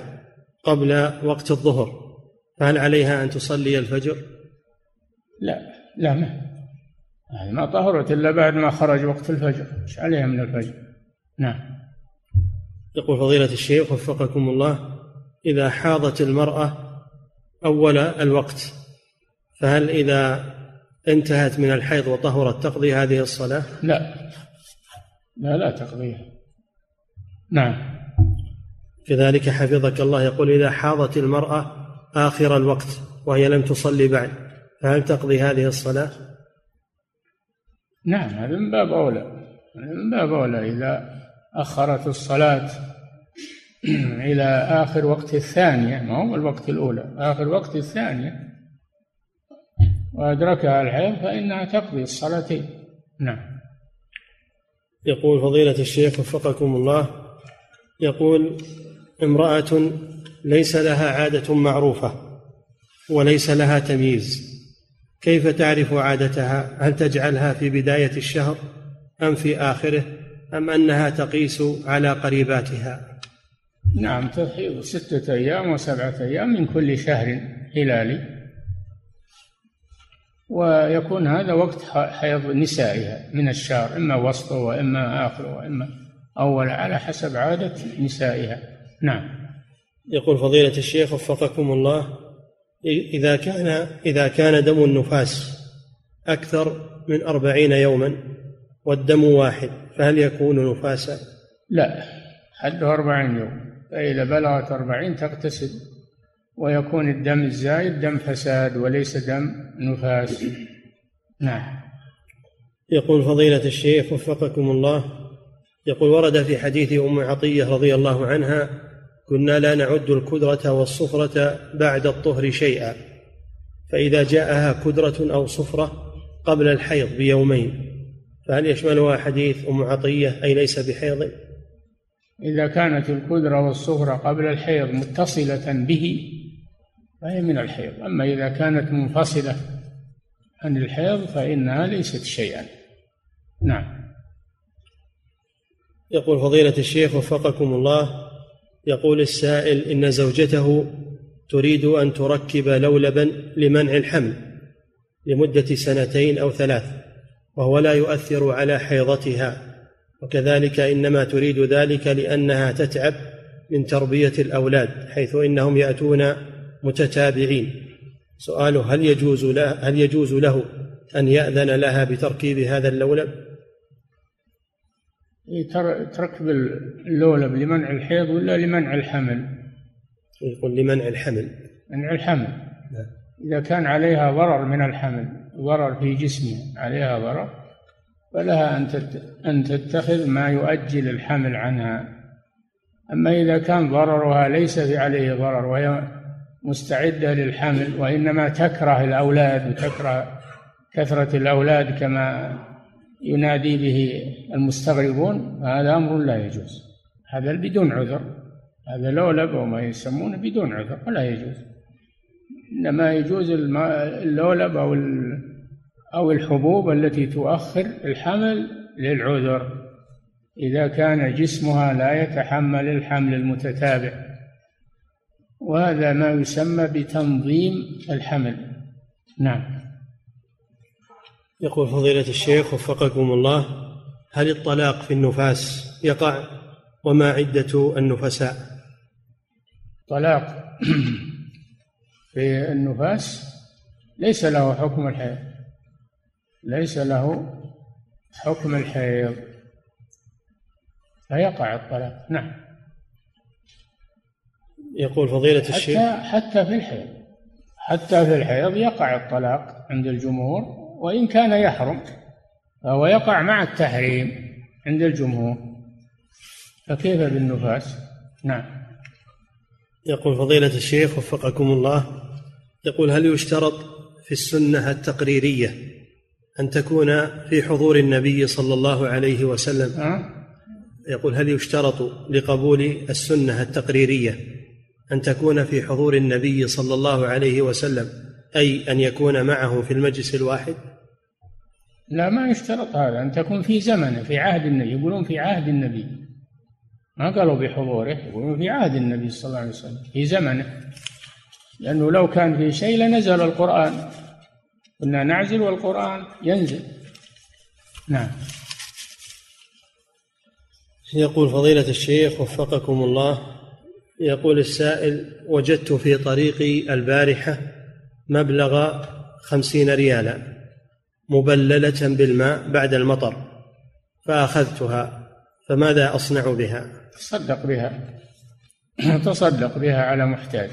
قبل وقت الظهر فهل عليها أن تصلي الفجر؟ لا. لا ما. ما طهرت إلا بعد ما خرج وقت الفجر. إيش عليها من الفجر؟ نعم. يقول فضيلة الشيخ وفقكم الله إذا حاضت المرأة أول الوقت فهل إذا انتهت من الحيض وطهرت تقضي هذه الصلاة؟ لا. لا لا تقضيها. نعم. كذلك حفظك الله يقول إذا حاضت المرأة آخر الوقت وهي لم تصلي بعد. فهل تقضي هذه الصلاة؟ نعم هذا من باب أولى. من باب أولى. إذا أخرت الصلاة إلى آخر وقت الثانية ما هو الوقت الأولى آخر وقت الثانية وأدركها الحيض فإنها تقضي الصلاتين. نعم. يقول فضيلة الشيخ وفقكم الله يقول امرأة ليس لها عادة معروفة وليس لها تمييز. كيف تعرف عادتها؟ هل تجعلها في بداية الشهر أم في آخره؟ أم أنها تقيس على قريباتها؟ نعم. تحيض ستة أيام وسبعة أيام من كل شهر هلالي. ويكون هذا وقت حيض نسائها من الشهر إما وسطه وإما آخره وإما أول على حسب عادة نسائها. نعم. يقول فضيلة الشيخ وفقكم الله إذا كان إذا كان دم النفاس أكثر من أربعين يوما والدم واحد فهل يكون نفاسا؟ لا حده أربعين يوم فإذا بلغت أربعين تغتسل ويكون الدم الزايد دم فساد وليس دم نفاس نعم يقول فضيلة الشيخ وفقكم الله يقول ورد في حديث أم عطية رضي الله عنها كنا لا نعد الكدرة والصفرة بعد الطهر شيئا فإذا جاءها كدرة أو صفرة قبل الحيض بيومين فهل يشملها حديث أم عطية أي ليس بحيض؟ إذا كانت الكدرة والصفرة قبل الحيض متصلة به فهي من الحيض أما إذا كانت منفصلة عن الحيض فإنها ليست شيئا. نعم. يقول فضيلة الشيخ وفقكم الله يقول السائل إن زوجته تريد أن تركب لولبا لمنع الحمل لمدة سنتين أو ثلاث وهو لا يؤثر على حيضتها وكذلك إنما تريد ذلك لأنها تتعب من تربية الأولاد حيث إنهم يأتون متتابعين سؤاله هل يجوز له هل يجوز له أن يأذن لها بتركيب هذا اللولب؟ تركب اللولب لمنع الحيض ولا لمنع الحمل؟ يقول لمنع الحمل منع الحمل نعم. إذا كان عليها ضرر من الحمل ضرر في جسمها عليها ضرر فلها أن أن تتخذ ما يؤجل الحمل عنها أما إذا كان ضررها ليس في عليه ضرر وهي مستعدة للحمل وإنما تكره الأولاد وتكره كثرة الأولاد كما ينادي به المستغربون هذا أمر لا يجوز. هذا بدون عذر. هذا لولب وما يسمونه بدون عذر ولا يجوز. إنما يجوز اللولب أو أو الحبوب التي تؤخر الحمل للعذر. إذا كان جسمها لا يتحمل الحمل المتتابع. وهذا ما يسمى بتنظيم الحمل. نعم. يقول فضيلة الشيخ وفقكم الله هل الطلاق في النفاس يقع وما عدة النفساء؟ طلاق في النفاس ليس له حكم الحيض ليس له حكم الحيض فيقع الطلاق نعم. يقول فضيلة الشيخ حتى حتى في الحيض حتى في الحيض يقع الطلاق عند الجمهور وإن كان يحرم فهو يقع مع التحريم عند الجمهور. فكيف بالنفاس؟ نعم. يقول فضيلة الشيخ وفقكم الله يقول هل يشترط في السنة التقريرية أن تكون في حضور النبي صلى الله عليه وسلم؟ أه؟ يقول هل يشترط لقبول السنة التقريرية أن تكون في حضور النبي صلى الله عليه وسلم أي أن يكون معه في المجلس الواحد؟ لا ما يشترط هذا أن تكون في زمنه في عهد النبي. يقولون في عهد النبي. ما قالوا بحضوره يقولون في عهد النبي صلى الله عليه وسلم في زمنه. لأنه لو كان في شيء لنزل القرآن. كنا نعزل والقرآن ينزل. نعم. يقول فضيلة الشيخ وفقكم الله يقول السائل وجدت في طريقي البارحة مبلغ خمسين ريالا مبللة بالماء بعد المطر فأخذتها فماذا أصنع بها؟ تصدق بها تصدق بها على محتاج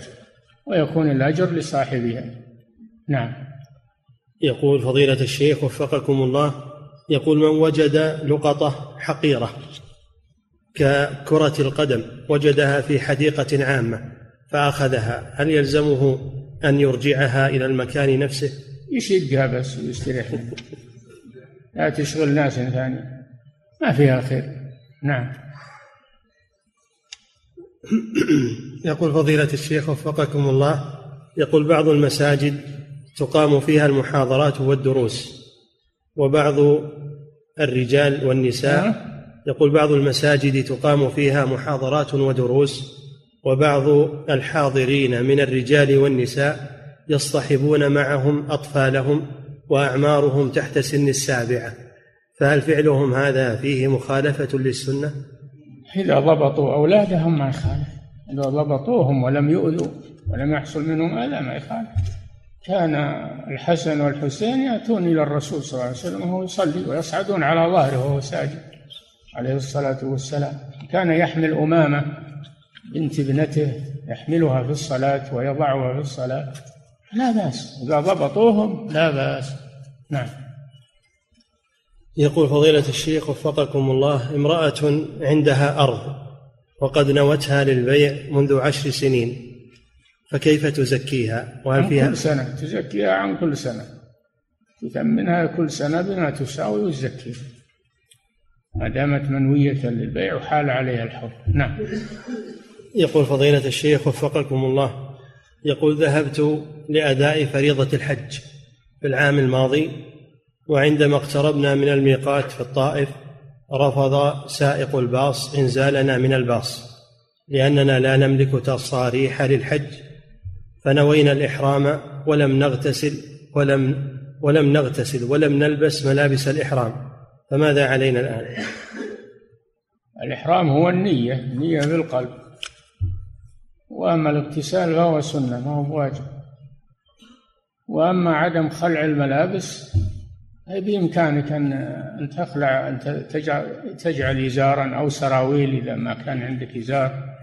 ويكون الأجر لصاحبها. نعم. يقول فضيلة الشيخ وفقكم الله يقول من وجد لقطة حقيرة ككرة القدم وجدها في حديقة عامة فأخذها هل يلزمه أن يرجعها إلى المكان نفسه؟ يشقها بس ويستريح لا تشغل ناس ثاني ما فيها خير نعم يقول فضيلة الشيخ وفقكم الله يقول بعض المساجد تقام فيها المحاضرات والدروس وبعض الرجال والنساء نعم. يقول بعض المساجد تقام فيها محاضرات ودروس وبعض الحاضرين من الرجال والنساء يصطحبون معهم أطفالهم وأعمارهم تحت سن السابعة. فهل فعلهم هذا فيه مخالفة للسنة؟ إذا ضبطوا أولادهم ما يخالف. إذا ضبطوهم ولم يؤذوا ولم يحصل منهم أذى ما يخالف. كان الحسن والحسين يأتون إلى الرسول صلى الله عليه وسلم وهو يصلي ويصعدون على ظهره وهو ساجد عليه الصلاة والسلام. كان يحمل أمامة بنت ابنته يحملها في الصلاة ويضعها في الصلاة. لا بأس. إذا ضبطوهم لا بأس. نعم. يقول فضيلة الشيخ وفقكم الله امرأة عندها أرض وقد نوتها للبيع منذ عشر سنين فكيف تزكيها؟ وهل فيها كل سنة. تزكيها عن كل سنة. تثمنها كل سنة بما تساوي وتزكيها ما دامت منوية للبيع وحال عليها الحول نعم. يقول فضيلة الشيخ وفقكم الله يقول ذهبت لأداء فريضة الحج في العام الماضي وعندما اقتربنا من الميقات في الطائف رفض سائق الباص إنزالنا من الباص لأننا لا نملك تصاريح للحج فنوينا الإحرام ولم نغتسل ولم ولم نغتسل ولم نلبس ملابس الإحرام فماذا علينا الآن؟ الإحرام هو النية النية بالقلب وأما الاغتسال فهو سنة ما هو بواجب. وأما عدم خلع الملابس أي بإمكانك أن أن تخلع أن تجعل, تجعل إزارا أو سراويل إذا ما كان عندك إزار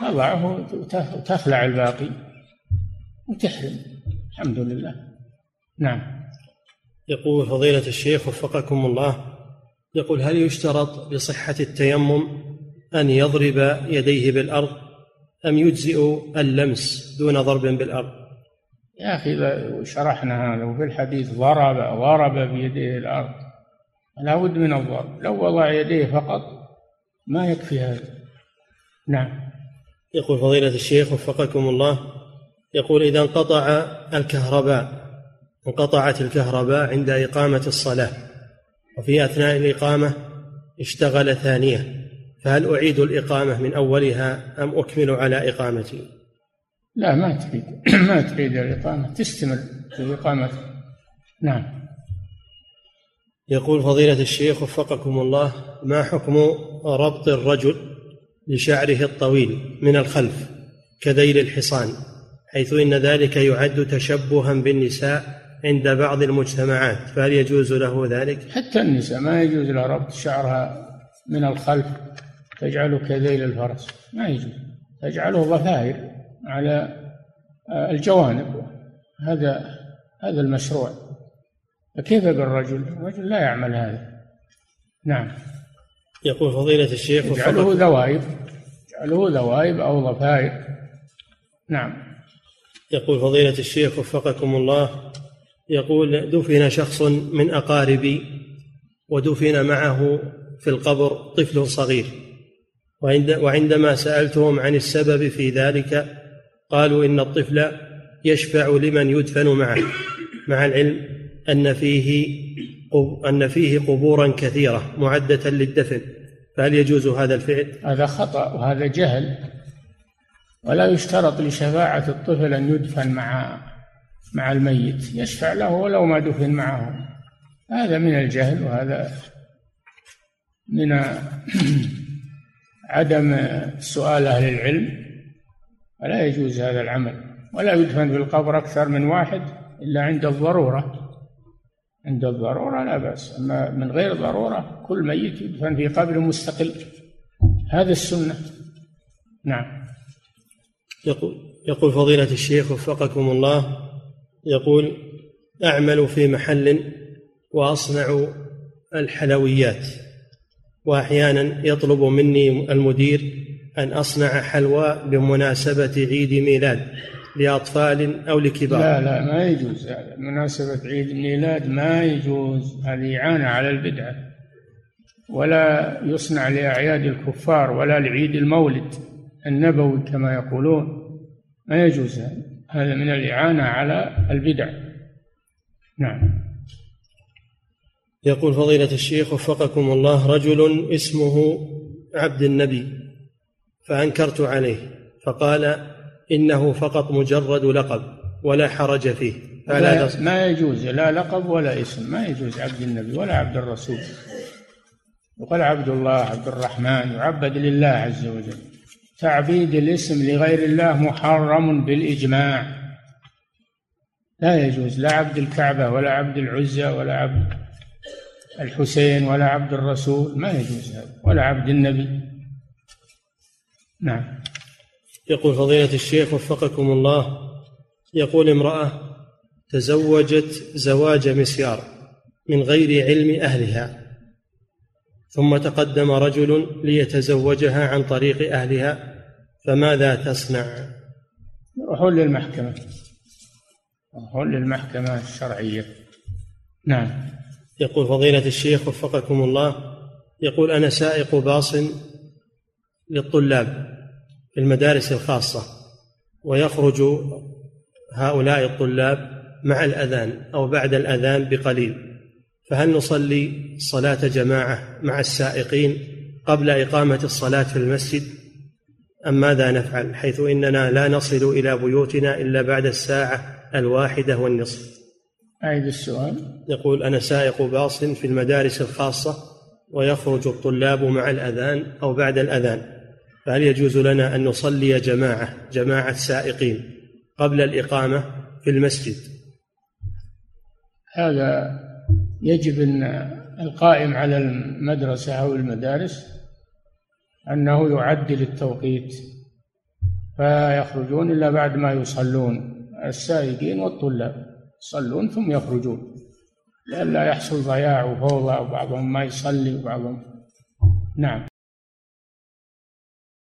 تضعه وتخلع الباقي وتحرم. الحمد لله. نعم. يقول فضيلة الشيخ وفقكم الله يقول هل يشترط لصحة التيمم أن يضرب يديه بالأرض؟ أم يجزئ اللمس دون ضرب بالأرض؟ يا أخي إذا شرحنا هذا وفي الحديث ضرب ضرب بيديه الأرض. لا بد من الضرب. لو وضع يديه فقط ما يكفي هذا. نعم. يقول فضيلة الشيخ وفقكم الله يقول إذا انقطع الكهرباء انقطعت الكهرباء عند إقامة الصلاة وفي أثناء الإقامة اشتغل ثانية. فهل أعيد الإقامة من أولها أم أكمل على إقامتي؟ لا ما تعيد ما تعيد الإقامة. تستمر في إقامته نعم. يقول فضيلة الشيخ وفقكم الله ما حكم ربط الرجل لشعره الطويل من الخلف كذيل الحصان حيث إن ذلك يعد تشبها بالنساء عند بعض المجتمعات؟ فهل يجوز له ذلك؟ حتى النساء ما يجوز لها ربط شعرها من الخلف تجعله كذيل الفرس. ما يجوز. تجعله ضفائر على الجوانب. هذا هذا المشروع. فكيف بالرجل؟ الرجل لا يعمل هذا. نعم. يقول فضيلة الشيخ وفقكم ذوائب. يجعله ذوائب أو ضفائر. نعم. يقول فضيلة الشيخ وفقكم الله يقول دفن شخص من أقاربي ودفن معه في القبر طفل صغير. وعند وعندما سألتهم عن السبب في ذلك قالوا إن الطفل يشفع لمن يدفن معه مع العلم أن فيه أن فيه قبورا كثيرة معدة للدفن. فهل يجوز هذا الفعل؟ هذا خطأ وهذا جهل. ولا يشترط لشفاعة الطفل أن يدفن مع مع الميت. يشفع له ولو ما دفن معه. هذا من الجهل وهذا من عدم سؤال أهل العلم فلا يجوز هذا العمل ولا يدفن في القبر أكثر من واحد إلا عند الضرورة. عند الضرورة لا بأس أما من غير ضرورة كل ميت يدفن في قبر مستقل. هذا السنة. نعم. يقول يقول فضيلة الشيخ وفقكم الله يقول أعمل في محل وأصنع الحلويات. وأحيانا يطلب مني المدير أن أصنع حلوى بمناسبة عيد ميلاد لأطفال أو لكبار. لا لا ما يجوز. هذا مناسبة عيد الميلاد ما يجوز. هذه إعانة على البدعة ولا يصنع لأعياد الكفار ولا لعيد المولد النبوي كما يقولون. ما يجوز. هذا من الإعانة على البدع. نعم. يقول فضيلة الشيخ وفقكم الله رجل اسمه عبد النبي فأنكرت عليه فقال إنه فقط مجرد لقب ولا حرج فيه. لا ما يجوز لا لقب ولا اسم ما يجوز عبد النبي ولا عبد الرسول. وقال عبد الله عبد الرحمن يعبد لله عز وجل. تعبيد الاسم لغير الله محرم بالإجماع. لا يجوز لا عبد الكعبة ولا عبد العزى ولا عبد الحسين ولا عبد الرسول ما يجوز هذا ولا عبد النبي. نعم. يقول فضيلة الشيخ وفقكم الله يقول امرأة تزوجت زواج مسيار من غير علم أهلها ثم تقدم رجل ليتزوجها عن طريق أهلها فماذا تصنع؟ يروحون للمحكمة. يروحون للمحكمة الشرعية. نعم. يقول فضيلة الشيخ وفقكم الله يقول أنا سائق باص للطلاب في المدارس الخاصة ويخرج هؤلاء الطلاب مع الأذان أو بعد الأذان بقليل فهل نصلي صلاة جماعة مع السائقين قبل إقامة الصلاة في المسجد؟ أم ماذا نفعل؟ حيث إننا لا نصل إلى بيوتنا إلا بعد الساعة الواحدة والنصف. أعيد السؤال. يقول أنا سائق باص في المدارس الخاصة ويخرج الطلاب مع الأذان أو بعد الأذان فهل يجوز لنا أن نصلي جماعة جماعة سائقين قبل الإقامة في المسجد؟ هذا يجب أن القائم على المدرسة أو المدارس أنه يعدل التوقيت فيخرجون إلا بعد ما يصلون السائقين والطلاب. يصلون ثم يخرجون. لئلا يحصل ضياع وفوضى وبعضهم ما يصلي وبعضهم. نعم.